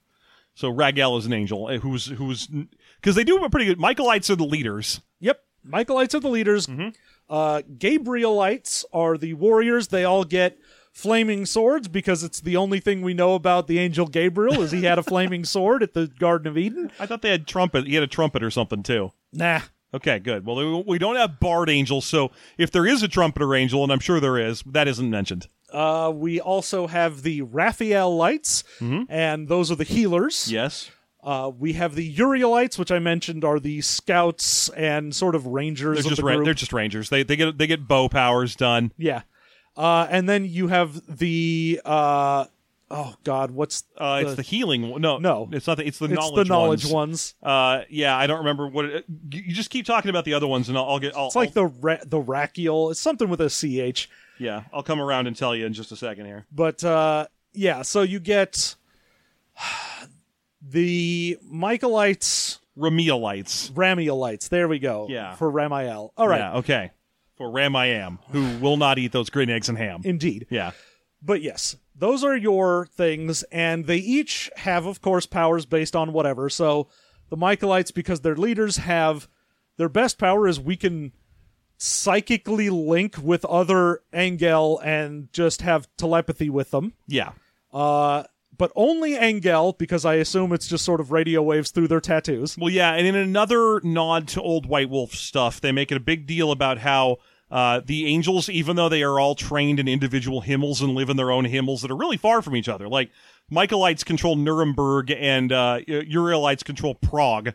So Ragel is an angel uh, who's who's because they do a pretty good. Michaelites are the leaders. Yep. Michaelites are the leaders. Mm-hmm. Uh, Gabrielites are the warriors. They all get flaming swords because it's the only thing we know about the angel Gabriel is he had a flaming sword at the Garden of Eden. I thought they had trumpet. He had a trumpet or something too. Nah. Okay, good. Well, we- don't have bard angels, so if there is a trumpeter angel, and I'm sure there is, that isn't mentioned. Uh, we also have the Raphaelites, and those are the healers. Mm-hmm. Yes. Uh, we have the Urielites, which I mentioned are the scouts and sort of rangers They're of just the ra- they're just rangers. They they get they get bow powers done. Yeah. Uh, and then you have the uh, oh god, what's Uh, it's the healing. one. No, No. it's not. The, it's the it's knowledge. the knowledge ones. ones. Uh, yeah, I don't remember what. It, you you just keep talking about the other ones, and I'll, I'll get. I'll, It's like the ra- the Rachiel. It's something with a ch. yeah, I'll come around and tell you in just a second here. But uh, yeah, so you get the Michaelites, Ramielites. Ramielites. There we go. Yeah. for Ramiel. All right, Yeah, okay. For Ram I am, who will not eat those green eggs and ham. indeed. Yeah. But yes, those are your things, and they each have, of course, powers based on whatever. So the Michaelites, because they're leaders, have their best power is we can psychically link with other Angel and just have telepathy with them. Yeah. Uh, but only Angel, because I assume it's just sort of radio waves through their tattoos. Well, yeah, and in another nod to old White Wolf stuff, they make it a big deal about how Uh, the angels, even though they are all trained in individual himmels and live in their own himmels that are really far from each other, like Michaelites control Nuremberg and uh, Urielites control Prague.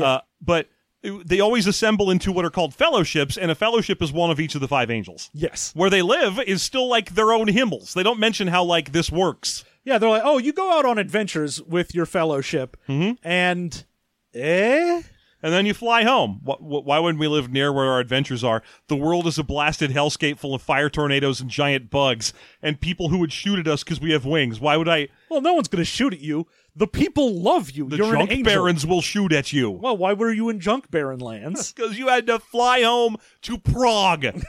Uh, but they always assemble into what are called fellowships, and a fellowship is one of each of the five angels. Yes. Where they live is still like their own himmels. They don't mention how like this works. Yeah, they're like, oh, you go out on adventures with your fellowship, and eh, And then you fly home. Wh- wh- Why wouldn't we live near where our adventures are? The world is a blasted hellscape full of fire tornadoes and giant bugs, and people who would shoot at us because we have wings. Why would I? well, no one's gonna shoot at you. The people love you. The You're junk an barons will shoot at you. Well, why were you in junk baron lands? Because you had to fly home to Prague.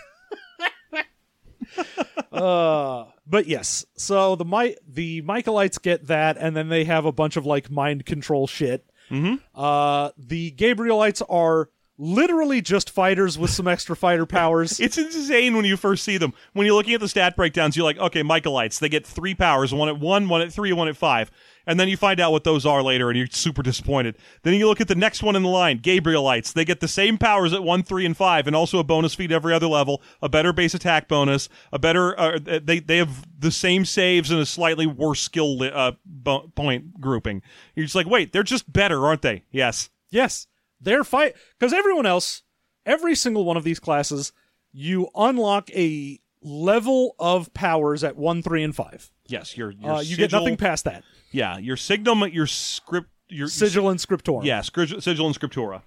Uh, but yes, so the Mi- the Michaelites get that, and then they have a bunch of like mind control shit. Mm-hmm. Uh, the Gabrielites are literally just fighters with some extra fighter powers. It's insane when you first see them. When you're looking at the stat breakdowns, you're like, okay, Michaelites, they get three powers, one at one, one at three, one at five. And then you find out what those are later, and you're super disappointed. Then you look at the next one in the line, Gabrielites. They get the same powers at one, three, and five, and also a bonus feat every other level, a better base attack bonus, a better. Uh, they they have the same saves and a slightly worse skill li- uh, bo- point grouping. You're just like, wait, they're just better, aren't they? Yes. yes, they're fight because everyone else, every single one of these classes, you unlock a level of powers at one, three, and five. Yes, your, your Uh, you get nothing past that. Yeah, your signum, your script, your Sigil and scriptura. Yeah, scri- sigil and scriptura.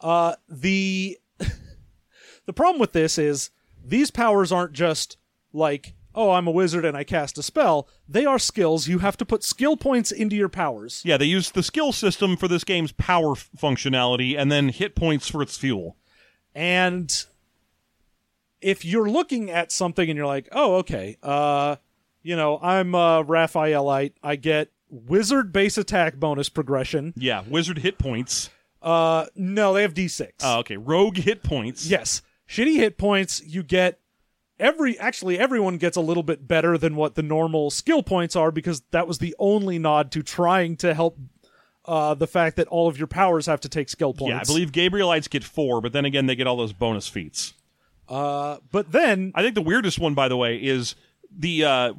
Uh, the the problem with this is these powers aren't just like oh i'm a wizard and i cast a spell they are skills you have to put skill points into your powers Yeah, they use the skill system for this game's power f- functionality and then hit points for its fuel. and if you're looking at something and you're like oh okay uh you know i'm a raphaelite i get wizard base attack bonus progression Yeah, wizard hit points. uh no they have d6 Oh, okay, rogue hit points. Yes. Shitty hit points, you get every actually everyone gets a little bit better than what the normal skill points are because that was the only nod to trying to help uh, the fact that all of your powers have to take skill points. Yeah, I believe Gabrielites get four, but then again, they get all those bonus feats. Uh, but then I think the weirdest one, by the way, is the uh,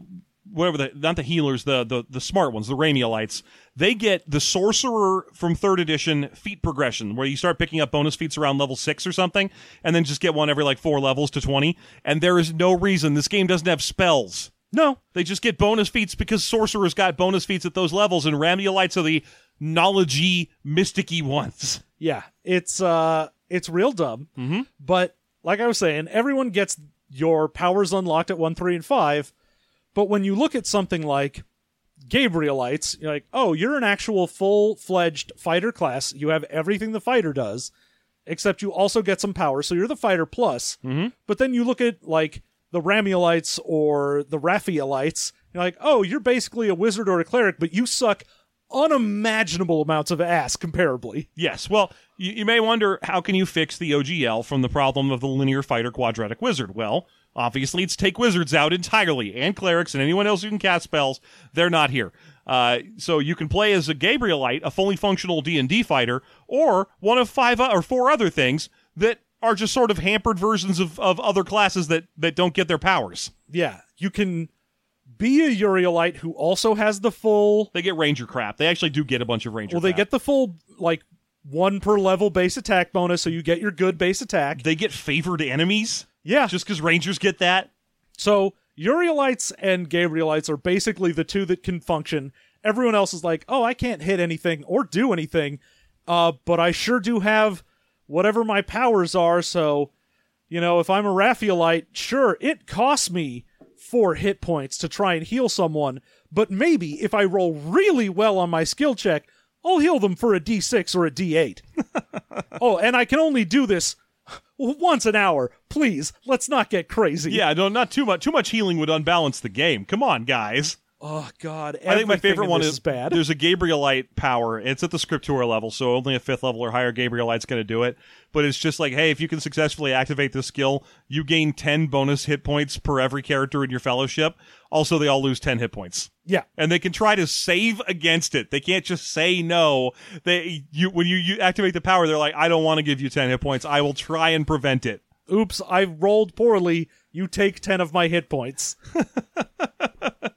whatever the not the healers, the the the smart ones, the Ramielites. They get the sorcerer from third edition feat progression, where you start picking up bonus feats around level six or something, and then just get one every like four levels to twenty. And there is no reason this game doesn't have spells. no, They just get bonus feats because sorcerers got bonus feats at those levels, and Ramielites are the knowledgey, mysticky ones. yeah, it's uh, it's real dumb. Mm-hmm. But like I was saying, everyone gets your powers unlocked at one, three, and five. But when you look at something like Gabrielites, you're like, oh, you're an actual full fledged fighter class. You have everything the fighter does, except you also get some power. So you're the fighter plus. Mm-hmm. But then you look at like the Ramielites or the Raphaelites, you're like, oh, you're basically a wizard or a cleric, but you suck unimaginable amounts of ass comparably. Yes, well, you, you may wonder how can you fix the OGL from the problem of the linear fighter quadratic wizard? Well, obviously it's take wizards out entirely, and clerics and anyone else who can cast spells. They're not here. Uh, so you can play as a Gabrielite, a fully functional D and D fighter, or one of five or four other things that are just sort of hampered versions of, of other classes that that don't get their powers. Yeah, you can be a Urielite who also has the full They get ranger crap. They actually do get a bunch of ranger. Well, they crap. get the full like one per level base attack bonus, so you get your good base attack. they get favored enemies Yeah. just because rangers get that. so Urielites and Gabrielites are basically the two that can function. Everyone else is like, oh, I can't hit anything or do anything, uh, but I sure do have whatever my powers are. So, you know, if I'm a Raphaelite, sure, it costs me four hit points to try and heal someone, but maybe if I roll really well on my skill check, I'll heal them for a d6 or a d8. oh, and I can only do this once an hour. Please, let's not get crazy. Yeah, no, not too much. Too much healing would unbalance the game. Come on, guys. Oh God, I think my favorite one this is, bad. There's a Gabrielite power. It's at the Scriptura level, so only a fifth level or higher Gabrielite's going to do it. But it's just like, hey, if you can successfully activate this skill, you gain 10 bonus hit points per every character in your fellowship. Also, they all lose 10 hit points. Yeah, And they can try to save against it. They can't just say no. They you when you, you activate the power, they're like, I don't want to give you 10 hit points. I will try and prevent it. oops, I rolled poorly. You take 10 of my hit points.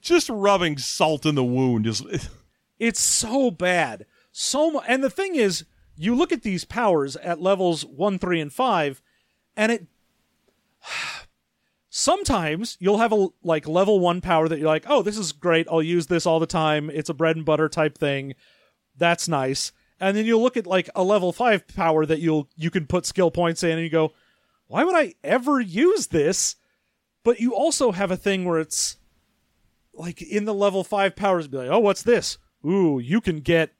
Just rubbing salt in the wound is. It's so bad. So mu- and the thing is, you look at these powers at levels 1, 3 and 5 and it sometimes you'll have a like level 1 power that you're like, "Oh, this is great. I'll use this all the time. It's a bread and butter type thing." That's nice. And then you'll look at like a level 5 power that you'll you can put skill points in and you go, "Why would I ever use this?" But you also have a thing where it's like in the level 5 powers be like, "Oh, what's this?" Ooh, you can get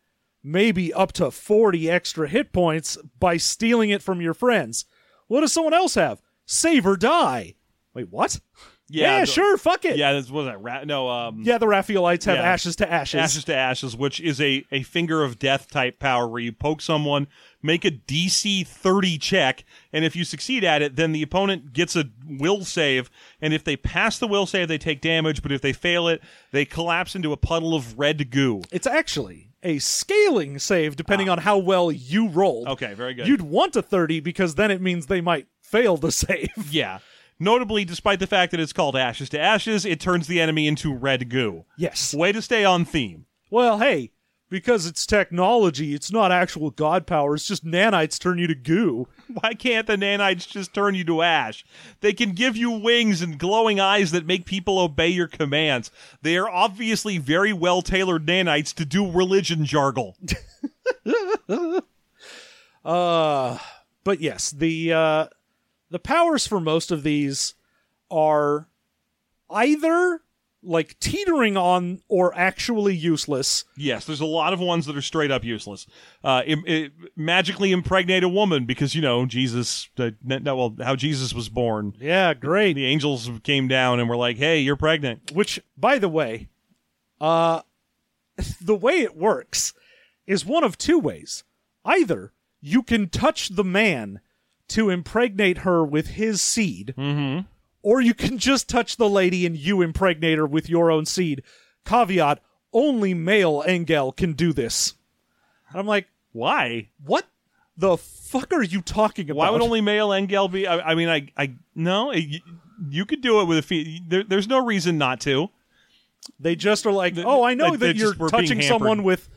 maybe up to 40 extra hit points by stealing it from your friends. What does someone else have? Save or die. Wait, what? Yeah, the- sure, fuck it. Yeah, this was that? Ra- no, um, Yeah, the Raphaelites have Yeah. ashes to ashes. Ashes to Ashes, which is a, a finger of death type power where you poke someone, make a DC 30 check, and if you succeed at it, then the opponent gets a will save, and if they pass the will save, they take damage, but if they fail it, they collapse into a puddle of red goo. It's actually a scaling save depending on how well you rolled. Ah. Okay, very good. You'd want a 30 because then it means they might fail the save. yeah. Notably, despite the fact that it's called Ashes to Ashes, it turns the enemy into red goo. Yes. Way to stay on theme. Well, hey, because it's technology, it's not actual god power, it's just nanites turn you to goo. Why can't the nanites just turn you to ash? They can give you wings and glowing eyes that make people obey your commands. They are obviously very well tailored nanites to do religion jargle. Uh, but yes, the uh, the powers for most of these are either like teetering on or actually useless. yes, there's a lot of ones that are straight up useless. Uh, im- i- magically impregnate a woman because you know Jesus. Uh, no, well, how Jesus was born. Yeah, great. The angels came down and were like, "Hey, you're pregnant." Which, by the way, uh, the way it works is one of two ways. Either you can touch the man to impregnate her with his seed, or you can just touch the lady and you impregnate her with your own seed. Caveat: only male Engel can do this. And I'm like, Why? what the fuck are you talking about? Why would only male Engel be? I, I mean, I, I no, you, you could do it with a fe There, there's no reason not to. They just are like, oh, I know that you're just were being touching someone with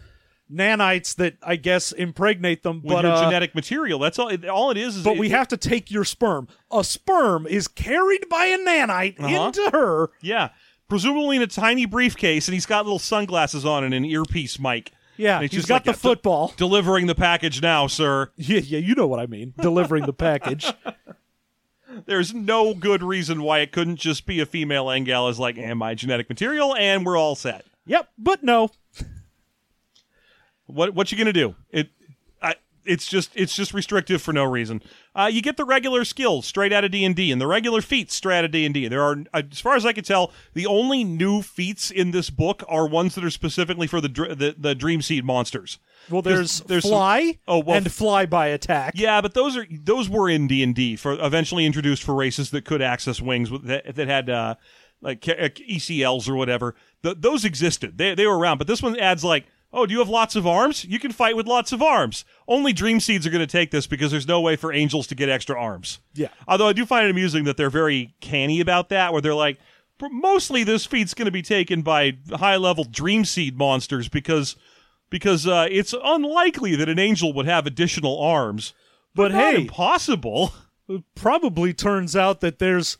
nanites that I guess impregnate them, With but your uh, genetic material, that's all. All it is is. but it- we have to take your sperm. A sperm is carried by a nanite Uh-huh. into her. Yeah, presumably in a tiny briefcase, and he's got little sunglasses on and an earpiece mic. Yeah, And it's he's got like the a- football. Delivering the package now, sir. Yeah, yeah, you know what I mean. Delivering the package. There's no good reason why it couldn't just be a female Engel as like, and my genetic material, and we're all set. Yep, but no. What what you gonna do? It, I, it's just it's just restrictive for no reason. Uh, you get the regular skills straight out of D and D, and the regular feats straight out of D and D. There are, uh, as far as I can tell, the only new feats in this book are ones that are specifically for the dr- the, the Dream Seed monsters. Well, there's, there's some- fly Oh, well, and flyby attack. Yeah, but those are those were in D and D for eventually introduced for races that could access wings with- that, that had uh, like uh, ECLs or whatever. Th- those existed. They they were around, but this one adds like. Oh, do you have lots of arms? You can fight with lots of arms. Only Dream Seeds are going to take this because there's no way for angels to get extra arms. Yeah. Although I do find it amusing that they're very canny about that, where they're like, mostly this feat's going to be taken by high level Dream Seed monsters because because uh, it's unlikely that an angel would have additional arms. But Not hey, impossible. it probably turns out that there's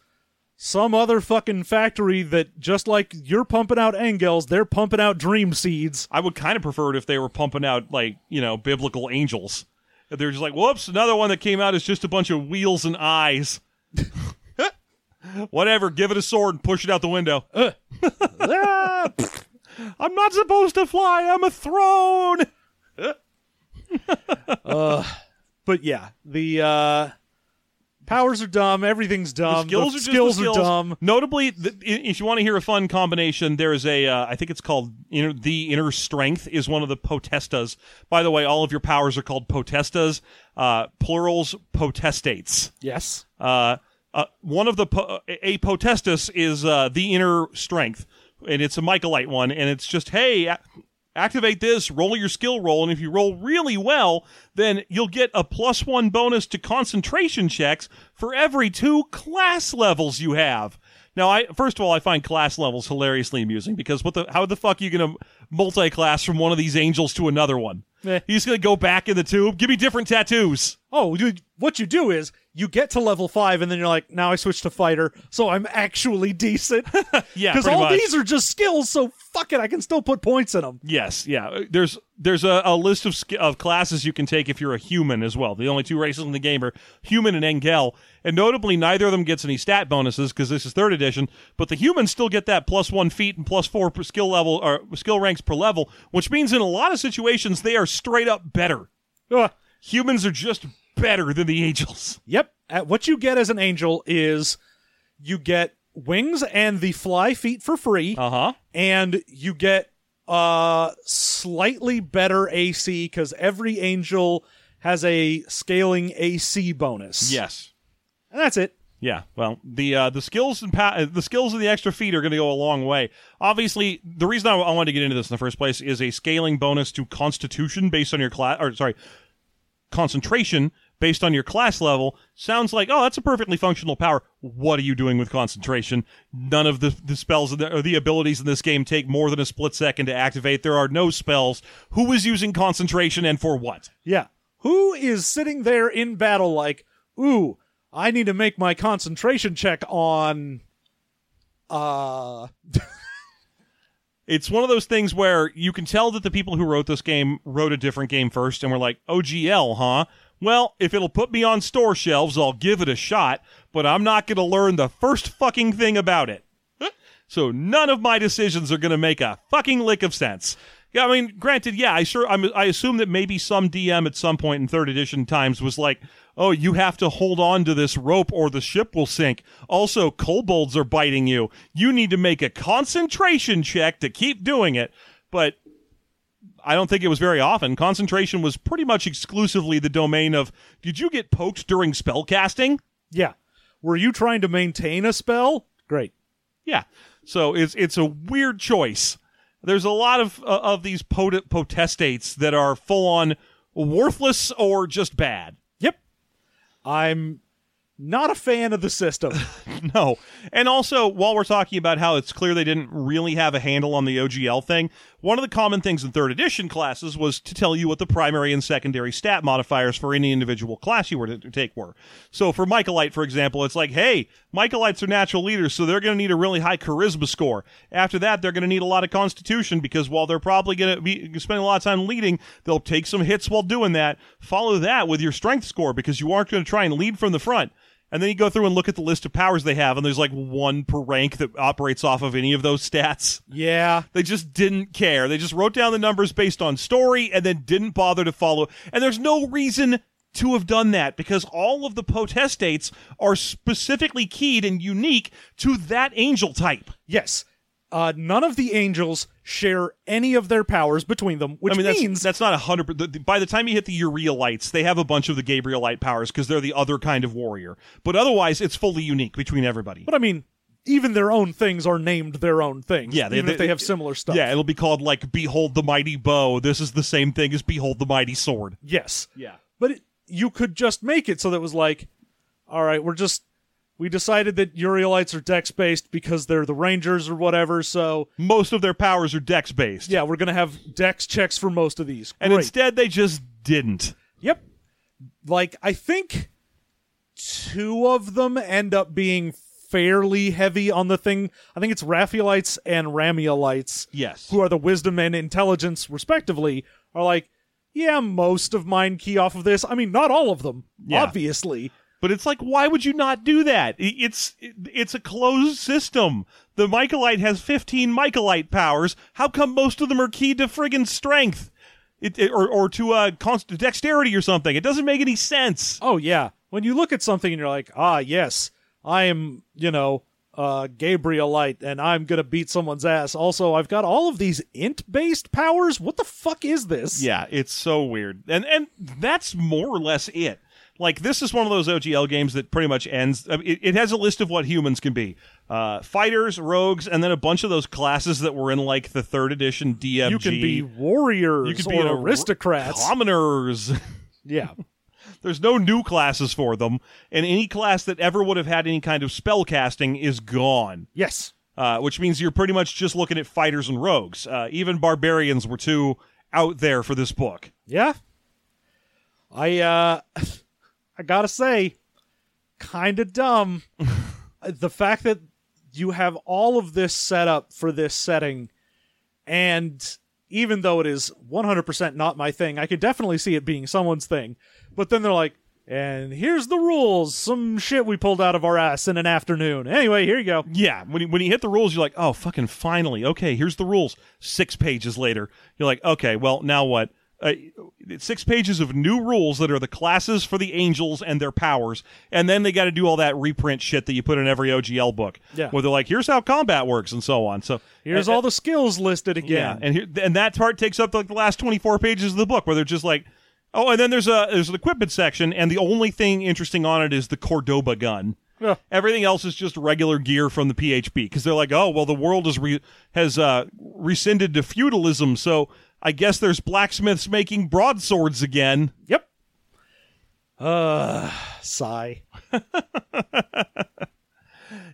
some other fucking factory that just like you're pumping out Engels, they're pumping out dream seeds. I would kind of prefer it if they were pumping out like you know biblical angels. If They're just like, whoops, another one that came out is just a bunch of wheels and eyes. Whatever, give it a sword and push it out the window. Ah, I'm not supposed to fly. I'm a throne. but yeah, the uh powers are dumb, everything's dumb. skills the are just skills are dumb. Notably, th- i- if you want to hear a fun combination, there is a uh, I think it's called inner, the inner strength is one of the potestas. By the way, all of your powers are called potestas. Uh, plurals potestates. Yes. Uh, uh, one of the po- a potestas is uh, the inner strength, and it's a Michaelite one, and it's just hey. Activate this, roll your skill roll, and if you roll really well, then you'll get a plus one bonus to concentration checks for every two class levels you have. Now, I first of all, I find class levels hilariously amusing because what the how the fuck are you gonna multi-class from one of these angels to another one? Eh. He's gonna go back in the tube. Give me different tattoos. Oh, you, what you do is you get to level five, and then you're like, now I switch to fighter, so I'm actually decent. Yeah, because all much. these are just skills. So fuck it, I can still put points in them. Yes, yeah. There's there's a, a list of sk- of classes you can take if you're a human as well. The only two races in the game are human and Engel, and notably neither of them gets any stat bonuses because this is third edition. But the humans still get that plus one feat and plus four per skill level or skill ranks per level, which means in a lot of situations they are straight up better. Ugh. Humans are just better than the angels. Yep. Uh, what you get as an angel is you get wings and the fly feat for free, Uh huh. and you get uh slightly better AC because every angel has a scaling AC bonus. Yes. and that's it. Yeah, well, the uh, the skills and pa- uh, the skills of the extra feat are going to go a long way. Obviously, the reason I, I wanted to get into this in the first place is a scaling bonus to Constitution based on your class, or sorry, concentration based on your class level. Sounds like oh, that's a perfectly functional power. What are you doing with concentration? None of the the spells or the abilities in this game take more than a split second to activate. There are no spells. Who is using concentration and for what? Yeah. Who is sitting there in battle like, ooh, I need to make my concentration check on uh it's one of those things where you can tell that the people who wrote this game wrote a different game first and were like, oh, OGL, huh? Well, if it'll put me on store shelves, I'll give it a shot, but I'm not going to learn the first fucking thing about it. So none of my decisions are going to make a fucking lick of sense. Yeah, I mean, granted, yeah, I sure I'm, I assume that maybe some DM at some point in third edition times was like, "Oh, you have to hold on to this rope or the ship will sink." Also, kobolds are biting you. You need to make a concentration check to keep doing it. But I don't think it was very often. Concentration was pretty much exclusively the domain of, "Did you get poked during spell casting?" yeah. Were you trying to maintain a spell? Great. Yeah. So it's it's a weird choice. There's a lot of uh, of these pot- potestates that are full on worthless or just bad. Yep. I'm not a fan of the system. No. And also, while we're talking about how it's clear they didn't really have a handle on the OGL thing, one of the common things in third edition classes was to tell you what the primary and secondary stat modifiers for any individual class you were to take were. So for Michaelite, for example, it's like, hey, Michaelites are natural leaders, so they're going to need a really high charisma score. After that, they're going to need a lot of constitution because while they're probably going to be spending a lot of time leading, they'll take some hits while doing that. Follow that with your strength score because you aren't going to try and lead from the front. And then you go through and look at the list of powers they have, and there's like one per rank that operates off of any of those stats. yeah. They just didn't care. They just wrote down the numbers based on story and then didn't bother to follow. And there's no reason to have done that because all of the potestates are specifically keyed and unique to that angel type. Yes. Uh, none of the angels share any of their powers between them, which I mean, that's, means that's not a hundred. the- the- By the time you hit the Urielites, they have a bunch of the Gabrielite powers because they're the other kind of warrior. But otherwise, it's fully unique between everybody. But I mean, even their own things are named their own things. Yeah, they- even if they- they have similar stuff. Yeah, it'll be called like "Behold the Mighty Bow." This is the same thing as "Behold the Mighty Sword." Yes. Yeah. But it, you could just make it so that it was like, all right, we're just we decided that Urielites are dex based because they're the Rangers or whatever. So Most of their powers are dex based. yeah, we're gonna have dex checks for most of these. And Great. instead, they just didn't. Yep. Like I think two of them end up being fairly heavy on the thing. I think it's Raphaelites and Ramielites, Yes. who are the wisdom and intelligence respectively, are like, yeah, most of mine key off of this. I mean, not all of them, Yeah. obviously. But it's like, why would you not do that? It's it's a closed system. The Michaelite has 15 Michaelite powers. How come most of them are keyed to friggin' strength? It, it- or, or to uh, const- dexterity or something. It doesn't make any sense. Oh yeah. When you look at something and you're like, ah, yes, I am, you know, uh, Gabrielite, and I'm gonna beat someone's ass. Also, I've got all of these int-based powers. What the fuck is this? Yeah, it's so weird. And and that's more or less it. Like this is one of those OGL games that pretty much ends. It, it has a list of what humans can be: uh, fighters, rogues, and then a bunch of those classes that were in like the third edition DMG. You can be warriors You can be or an ar- aristocrats. commoners. yeah. There's no new classes for them, and any class that ever would have had any kind of spell casting is gone. Yes. Uh, which means you're pretty much just looking at fighters and rogues. Uh, even barbarians were too out there for this book. Yeah. I uh I gotta say, kinda dumb. the fact that you have all of this set up for this setting, and even though it is 100% not my thing, I could definitely see it being someone's thing. But then they're like, and here's the rules. Some shit we pulled out of our ass in an afternoon. Anyway, here you go. Yeah, when you, when you hit the rules, you're like, oh, fucking finally. Okay, here's the rules. Six pages later, you're like, okay, well, now what? Uh, six pages of new rules that are the classes for the angels and their powers, and then they got to do all that reprint shit that you put in every OGL book. Yeah. where they're like, here's how combat works and so on. So Here's and- all the skills listed Yeah, again. and here, and that part takes up like the last twenty four pages of the book, where they're just like, oh, and then there's a there's an equipment section, and the only thing interesting on it is the Cordoba gun. Yeah. Everything else is just regular gear from the PHB because they're like, oh, well, the world is re- has uh, rescinded to feudalism, so I guess there's blacksmiths making broadswords again. Yep. Uh, sigh.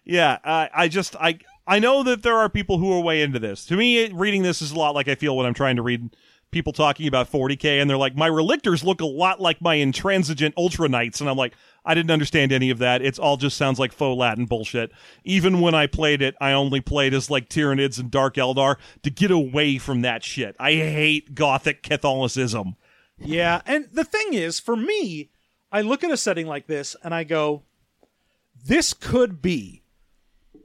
Yeah, I I just I I know that there are people who are way into this. To me, reading this is a lot like I feel when I'm trying to read people talking about 40k, and they're like, my relictors look a lot like my intransigent ultra knights, and I'm like, I didn't understand any of that. It's all just sounds like faux Latin bullshit. Even when I played it, I only played as like Tyranids and Dark Eldar to get away from that shit. I hate Gothic Catholicism. Yeah, and the thing is, for me, I look at a setting like this and I go, this could be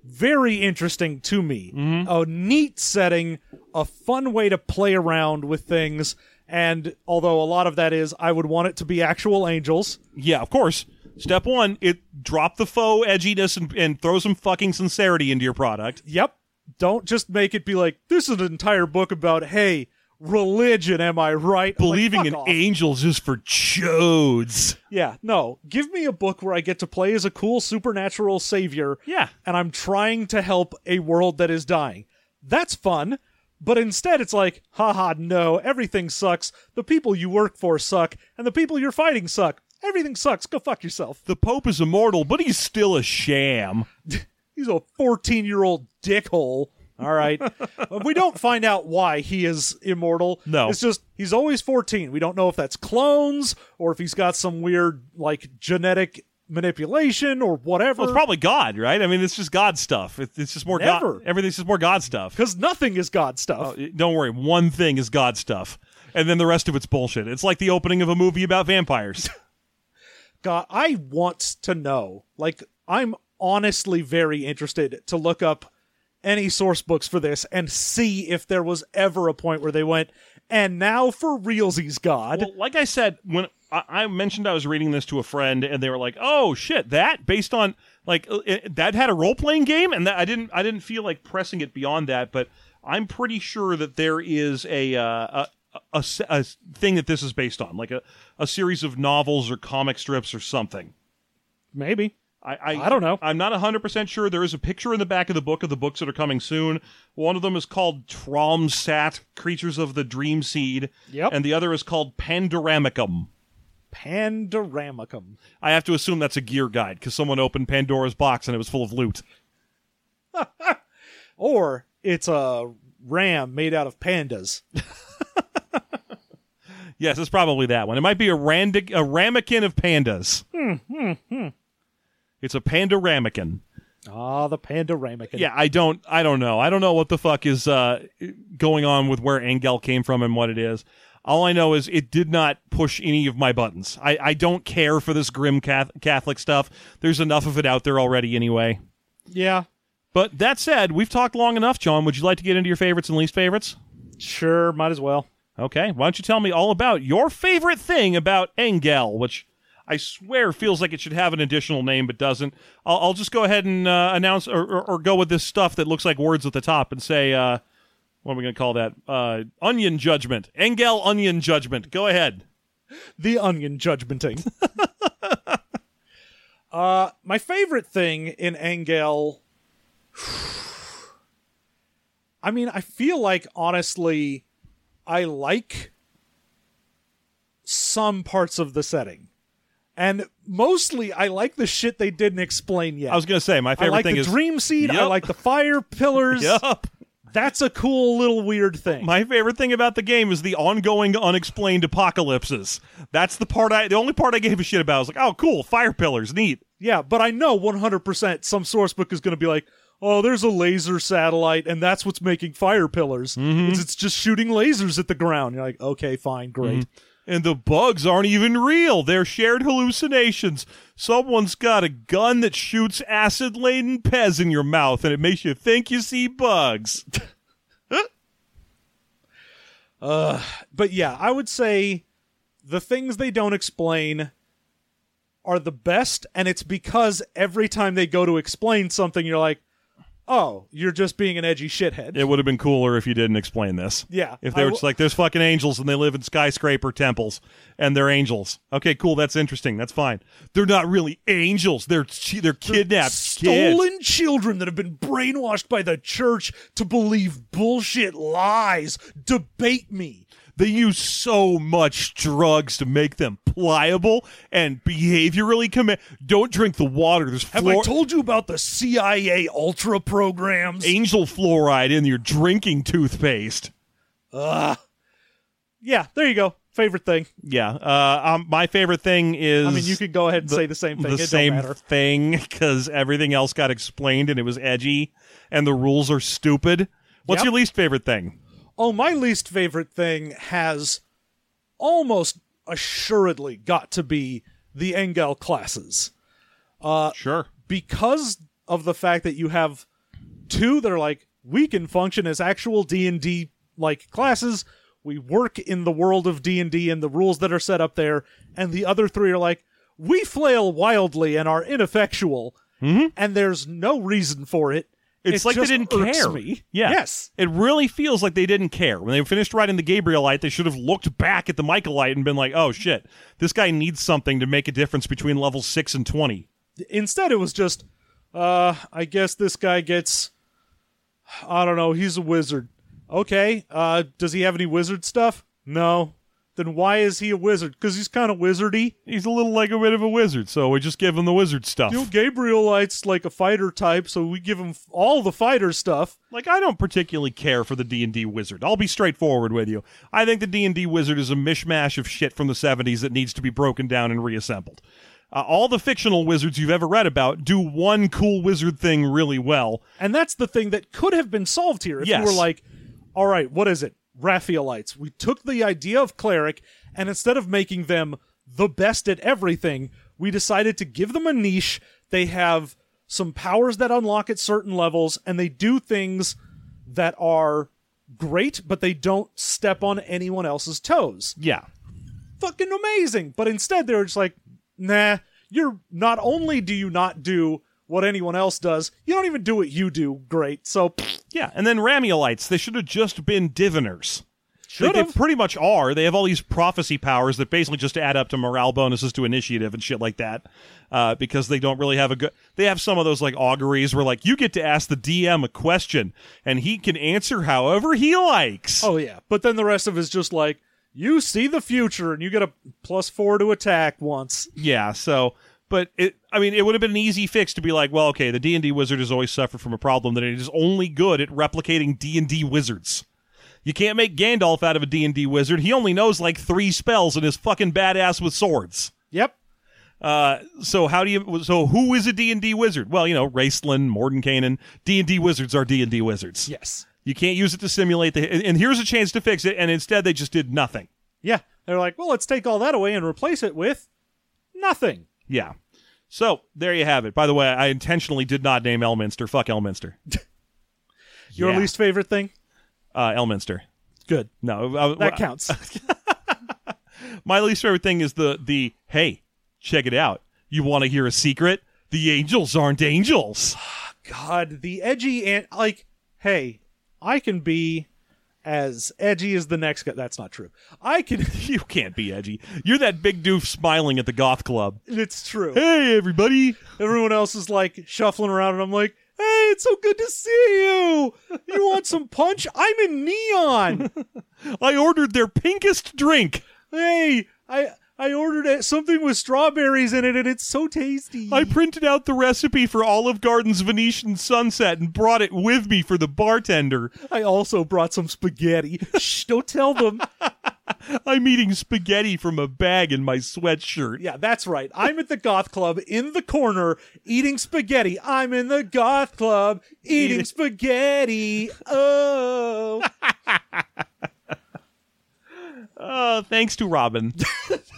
very interesting to me. Mm-hmm. A neat setting, a fun way to play around with things, and although a lot of that is, I would want it to be actual angels. Yeah, of course. Step one, it drop the faux edginess and, and throw some fucking sincerity into your product. Yep. Don't just make it be like, this is an entire book about, hey, religion, am I right? I'm like, Believing in off. angels is for chodes. Yeah, no. Give me a book where I get to play as a cool supernatural savior. Yeah. And I'm trying to help a world that is dying. That's fun. But instead, it's like, haha, no, everything sucks. The people you work for suck, and the people you're fighting suck. Everything sucks. Go fuck yourself. The Pope is immortal, but he's still a sham. He's a 14 year old dickhole. All right. Uh, we don't find out why he is immortal. No. It's just he's always 14. We don't know if that's clones or if he's got some weird, like, genetic manipulation or whatever. Well, it's probably God, right? I mean, it's just God stuff. It, it's just more Never. God. Everything's just more God stuff. Because nothing is God stuff. Oh, Don't worry, one thing is God stuff, and then the rest of it's bullshit. It's like the opening of a movie about vampires. God, I want to know. Like, I'm honestly very interested to look up any source books for this and see if there was ever a point where they went, and now for realsies, God. well, like I said, when I, I mentioned I was reading this to a friend, and they were like, "Oh shit, that based on like uh, it, that had a role playing game," and that I didn't I didn't feel like pressing it beyond that, but I'm pretty sure that there is a uh, a, a, a, a thing that this is based on, like a, a series of novels or comic strips or something. Maybe. I, I, I don't know. I'm not 100% sure. There is a picture in the back of the book of the books that are coming soon. One of them is called Traumsaat, Creatures of the Dream Seed. Yep. And the other is called Pandoramicum. Pandoramicum. I have to assume that's a gear guide because someone opened Pandora's box and it was full of loot. Or it's a ram made out of pandas. Yes, it's probably that one. It might be a, randic, a ramekin of pandas. Hmm, It's a panda ramekin. Ah, the Pandoramicum. Yeah, I don't I don't know. I don't know what the fuck is uh, going on with where Engel came from and what it is. All I know is it did not push any of my buttons. I, I don't care for this grim Cath- Catholic stuff. There's enough of it out there already anyway. Yeah. But that said, we've talked long enough, John. Would you like to get into your favorites and least favorites? Sure, might as well. Okay, why don't you tell me all about your favorite thing about Engel, which I swear feels like it should have an additional name but doesn't. I'll, I'll just go ahead and uh, announce or, or, or go with this stuff that looks like words at the top and say, uh, what are we going to call that? Uh, onion Judgment. Engel Onion Judgment. Go ahead. The onion judgmenting. Uh, my favorite thing in Engel. I mean, I feel like honestly, I like some parts of the setting, and mostly I like the shit they didn't explain yet. I was gonna say my I favorite like thing the is dream seed. I Yup. like the fire pillars. Yup. That's a cool little weird thing. My favorite thing about the game is the ongoing unexplained apocalypses. That's the part I the only part I gave a shit about. I was like, oh cool, fire pillars, neat. Yeah, but I know 100% some source book is going to be like, oh, there's a laser satellite, and that's what's making fire pillars. Mm-hmm. It's, it's just shooting lasers at the ground. You're like, okay, fine, great. And the bugs aren't even real. They're shared hallucinations. Someone's got a gun that shoots acid laden pez in your mouth and it makes you think you see bugs. Uh, but yeah, I would say the things they don't explain are the best, and it's because every time they go to explain something, you're like, oh, you're just being an edgy shithead. It would have been cooler if you didn't explain this. Yeah, If they I were w- just like, there's fucking angels and they live in skyscraper temples and they're angels. Okay, cool. That's interesting. That's fine. They're not really angels. They're they're kidnapped kids. stolen children that have been brainwashed by the church to believe bullshit lies. Debate me. They use so much drugs to make them pliable and behaviorally commit. Don't drink the water. There's Have fluor- I told you about the CIA Ultra programs? angel fluoride in your drinking toothpaste. Yeah, there you go. Favorite thing. Yeah. Uh, um, my favorite thing is. I mean, you could go ahead and say the same thing. the it same thing because everything else got explained and it was edgy and the rules are stupid. What's Yep. your least favorite thing? Oh, my least favorite thing has almost assuredly got to be the Engel classes. Uh, sure. because of the fact that you have two that are like we can function as actual D&D like classes we work in the world of D&D and the rules that are set up there and the other three are like we flail wildly and are ineffectual mm-hmm. and there's no reason for it Mm-hmm. It's like they didn't care. me. Yeah. yes It really feels like they didn't care. When they finished writing the Gabrielite, they should have looked back at the Michaelite and been like, oh shit, this guy needs something to make a difference between level 6 and 20. instead it was just uh i guess this guy gets i don't know he's a wizard okay uh does he have any wizard stuff no then why is he a wizard because he's kind of wizardy He's a little like a bit of a wizard, so we just give him the wizard stuff. you know gabrielite's like a fighter type so we give him all the fighter stuff Like I don't particularly care for the D&D wizard. I'll be straightforward with you. I think the D&D wizard is a mishmash of shit from the 70s that needs to be broken down and reassembled. Uh, all the fictional wizards you've ever read about do one cool wizard thing really well. and that's the thing that could have been solved here if Yes. you were like all right what is it raphaelites we took the idea of cleric and instead of making them the best at everything we decided to give them a niche they have some powers that unlock at certain levels and they do things that are great but they don't step on anyone else's toes Yeah. fucking amazing. But instead, they're just like, nah, you're not only do you not do what anyone else does, you don't even do what you do great. So, Yeah, and then Ramielites, they should have just been diviners. should Like, they pretty much are. They have all these prophecy powers that basically just add up to morale bonuses to initiative and shit like that. Uh, because they don't really have a good. They have some of those like auguries where like you get to ask the DM a question and he can answer however he likes. Oh, yeah. But then the rest of it is just like, you see the future and you get a plus four to attack once. Yeah, so but it I mean it would have been an easy fix to be like, well, okay, the D&D wizard has always suffered from a problem that it is only good at replicating D&D wizards. You can't make Gandalf out of a D&D wizard. He only knows like 3 spells and is fucking badass with swords. Yep. Uh, so how do you so who is a D&D wizard? Well, you know, Raistlin, Mordenkainen, D&D wizards are D&D wizards. Yes. You can't use it to simulate the and and here's a chance to fix it and instead they just did nothing. Yeah. They're like, well, let's take all that away and replace it with nothing. Yeah. So there you have it. By the way, I intentionally did not name Elminster. Fuck Elminster. Your Yeah. least favorite thing? Uh, Elminster. Good. No, uh, That counts. My least favorite thing is the the hey, check it out. You want to hear a secret? The angels aren't angels. God, the edgy and like, hey, I can be as edgy as the next guy. That's not true. I can. You can't be edgy. You're that big doof smiling at the goth club. It's true. Hey, everybody. Everyone else is like shuffling around, and I'm like, "Hey, it's so good to see you. You want some punch? I'm in neon. I ordered their pinkest drink. Hey, I I ordered it, something with strawberries in it, and it's so tasty. I printed out the recipe for Olive Garden's Venetian sunset and brought it with me for the bartender. I also brought some spaghetti. Shh, don't tell them. I'm eating spaghetti from a bag in my sweatshirt. Yeah, that's right. I'm at the goth club in the corner eating spaghetti. I'm in the goth club eating spaghetti. Oh. Uh, thanks to Robin.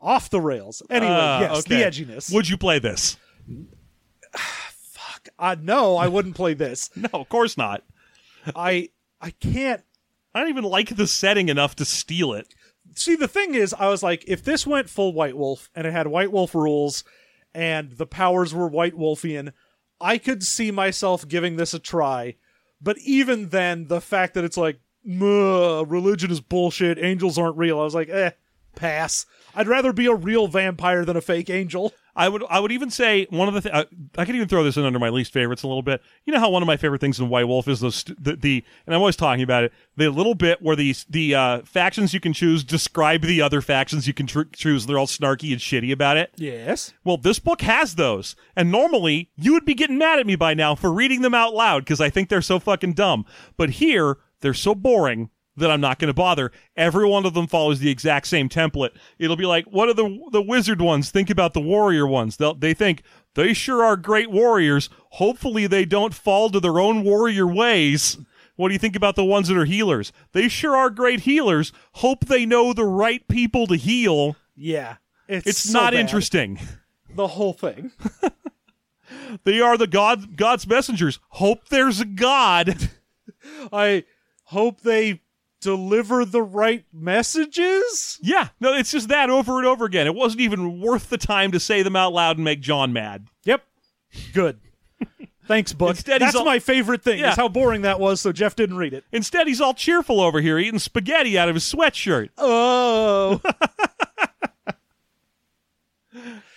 Off the rails. Anyway, Uh, yes, okay. the edginess. Would you play this? Fuck. Uh, no, I wouldn't play this. No, of course not. I I can't I don't even like the setting enough to steal it. see the thing is i was like if this went full white wolf and it had white wolf rules and the powers were white wolfian i could see myself giving this a try but even then the fact that it's like "Muh, religion is bullshit angels aren't real i was like eh pass i'd rather be a real vampire than a fake angel I would I would even say one of the th- uh, I could even throw this in under my least favorites a little bit. You know how one of my favorite things in White Wolf is those the, the and I'm always talking about it the little bit where the the uh, factions you can choose describe the other factions you can tr- choose. They're all snarky and shitty about it. yes Well, this book has those, and normally you would be getting mad at me by now for reading them out loud because I think they're so fucking dumb. But here they're so boring that I'm not going to bother. Every one of them follows the exact same template. It'll be like, what are the the wizard ones think about the warrior ones? They'll, they think they sure are great warriors. Hopefully, they don't fall to their own warrior ways. What do you think about the ones that are healers? They sure are great healers. Hope they know the right people to heal. yeah it's, It's so not bad. interesting. the whole thing They are the God God's messengers. Hope there's a God. i hope they deliver the right messages yeah, no, it's just that over and over again. It wasn't even worth the time to say them out loud and make John mad. Yep. Good. Thanks, book. Instead, That's all- my favorite thing. Yeah. Is how boring that was. So Jeff didn't read it. Instead, he's all cheerful over here eating spaghetti out of his sweatshirt. Oh,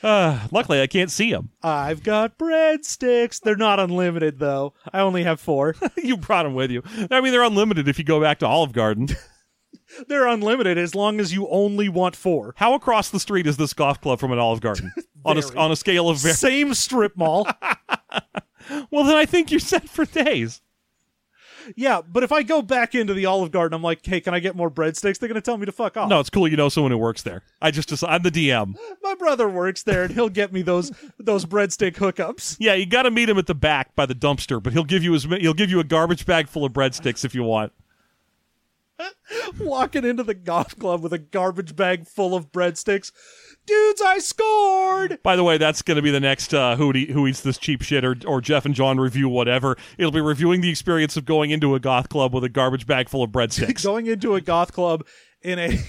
Uh, luckily, I can't see them. I've got breadsticks. They're not unlimited though. I only have four. you brought them with you. I mean, they're unlimited if you go back to Olive Garden. They're unlimited as long as you only want four. How across the street is this golf club from an Olive Garden? on a on a scale of very Same strip mall. well, then I think you're set for days. Yeah, but if I go back into the Olive Garden, I'm like, hey, can I get more breadsticks? They're gonna tell me to fuck off. No, it's cool. You know someone who works there. I just, just I'm the DM. My brother works there, and he'll get me those those breadstick hookups. Yeah, you got to meet him at the back by the dumpster, but he'll give you his he'll give you a garbage bag full of breadsticks if you want. Walking into the golf club with a garbage bag full of breadsticks. Dudes, I scored. By the way, that's going to be the next uh, who, Eat- who eats this cheap shit or, or Jeff and John review whatever. It'll be reviewing the experience of going into a goth club with a garbage bag full of breadsticks. going into a goth club in a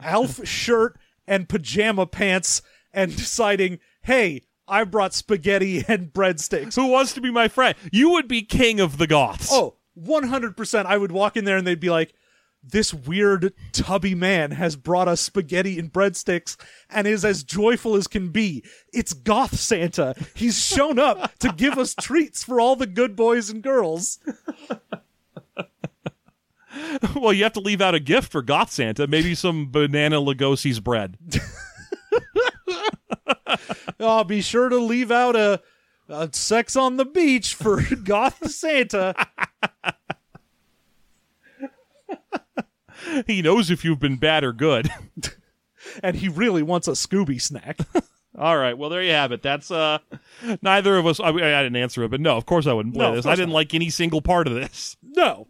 Alf shirt and pajama pants and deciding, hey, I brought spaghetti and breadsticks. who wants to be my friend? You would be king of the goths. Oh, 100%. I would walk in there and they'd be like, this weird tubby man has brought us spaghetti and breadsticks and is as joyful as can be. It's Goth Santa. He's shown up to give us treats for all the good boys and girls. well, you have to leave out a gift for goth Santa. Maybe some banana Lugosi's bread. Oh, be sure to leave out a, a sex on the beach for Goth Santa. he knows if you've been bad or good. And he really wants a Scooby snack. All right. Well, there you have it. That's uh, neither of us. I, I didn't answer it, but no, of course I wouldn't play No, this. I didn't not. like any single part of this. No.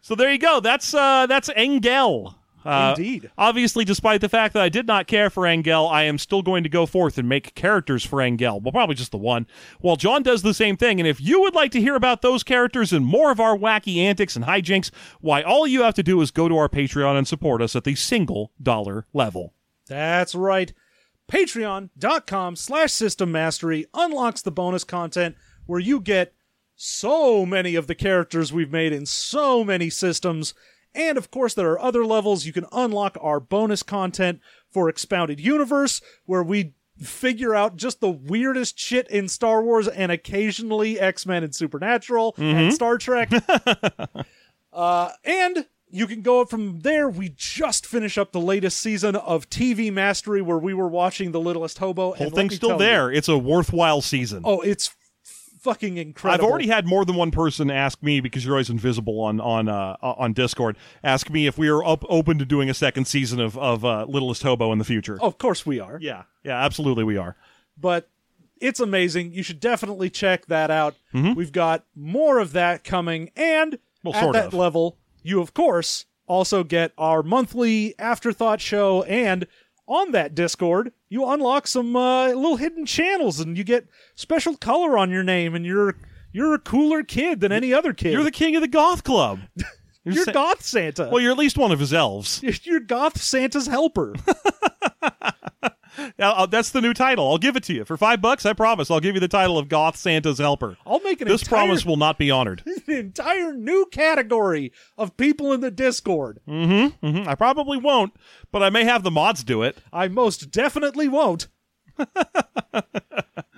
So there you go. That's uh, that's Engel. Uh, Indeed. Obviously, despite the fact that I did not care for Engel, I am still going to go forth and make characters for Engel. Well, probably just the one. Well, John does the same thing, and if you would like to hear about those characters and more of our wacky antics and hijinks, why, all you have to do is go to our Patreon and support us at the single dollar level. That's right. Patreon.com slash system mastery unlocks the bonus content where you get so many of the characters we've made in so many systems. And of course, there are other levels. You can unlock our bonus content for Expounded Universe, where we figure out just the weirdest shit in Star Wars and occasionally X Men and Supernatural and Star Trek. uh, and you can go up from there. We just finished up the latest season of TV Mastery, where we were watching The Littlest Hobo. Whole thing's still tell you- there. It's a worthwhile season. oh, it's fucking incredible. I've already had more than one person ask me because you're always invisible on on uh, on Discord. Ask me if we are up, open to doing a second season of of uh, Littlest Hobo in the future. Of course we are. yeah, yeah, absolutely, we are. but it's amazing. You should definitely check that out. Mm-hmm. We've got more of that coming, and Well, at sort that of. level, you of course also get our monthly afterthought show, and on that Discord, you unlock some uh, little hidden channels, and you get special color on your name, and you're you're a cooler kid than any other kid. You're the king of the goth club. you're sa- goth Santa. well, you're at least one of his elves. you're goth Santa's helper. That's the new title. I'll give it to you for five bucks. I promise. I'll give you the title of Goth Santa's Helper. I'll make an This entire- promise will not be honored. an entire new category of people in the Discord. Mhm, I probably won't, but I may have the mods do it. I most definitely won't. but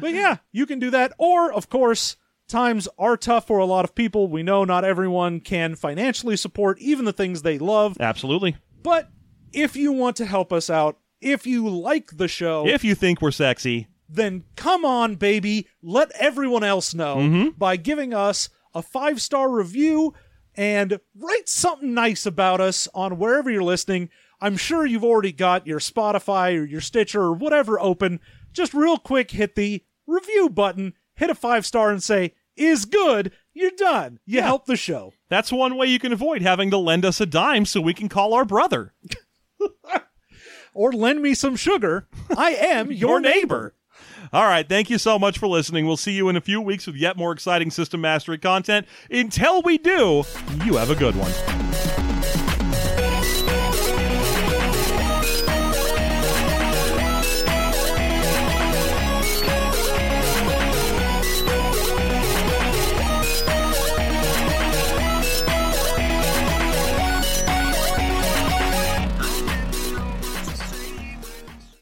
yeah, you can do that. Or, of course, times are tough for a lot of people. We know not everyone can financially support even the things they love. Absolutely. But if you want to help us out, if you like the show, If you think we're sexy, then come on, baby. Let everyone else know mm-hmm. by giving us a five star review and write something nice about us on wherever you're listening. I'm sure you've already got your Spotify or your Stitcher or whatever open. Just real quick, hit the review button, hit a five star, and say, is good. You're done. You help the show. that's one way you can avoid having to lend us a dime so we can call our brother. Or lend me some sugar. I am your, neighbor. All right. Thank you so much for listening. We'll see you in a few weeks with yet more exciting system mastery content. Until we do, you have a good one.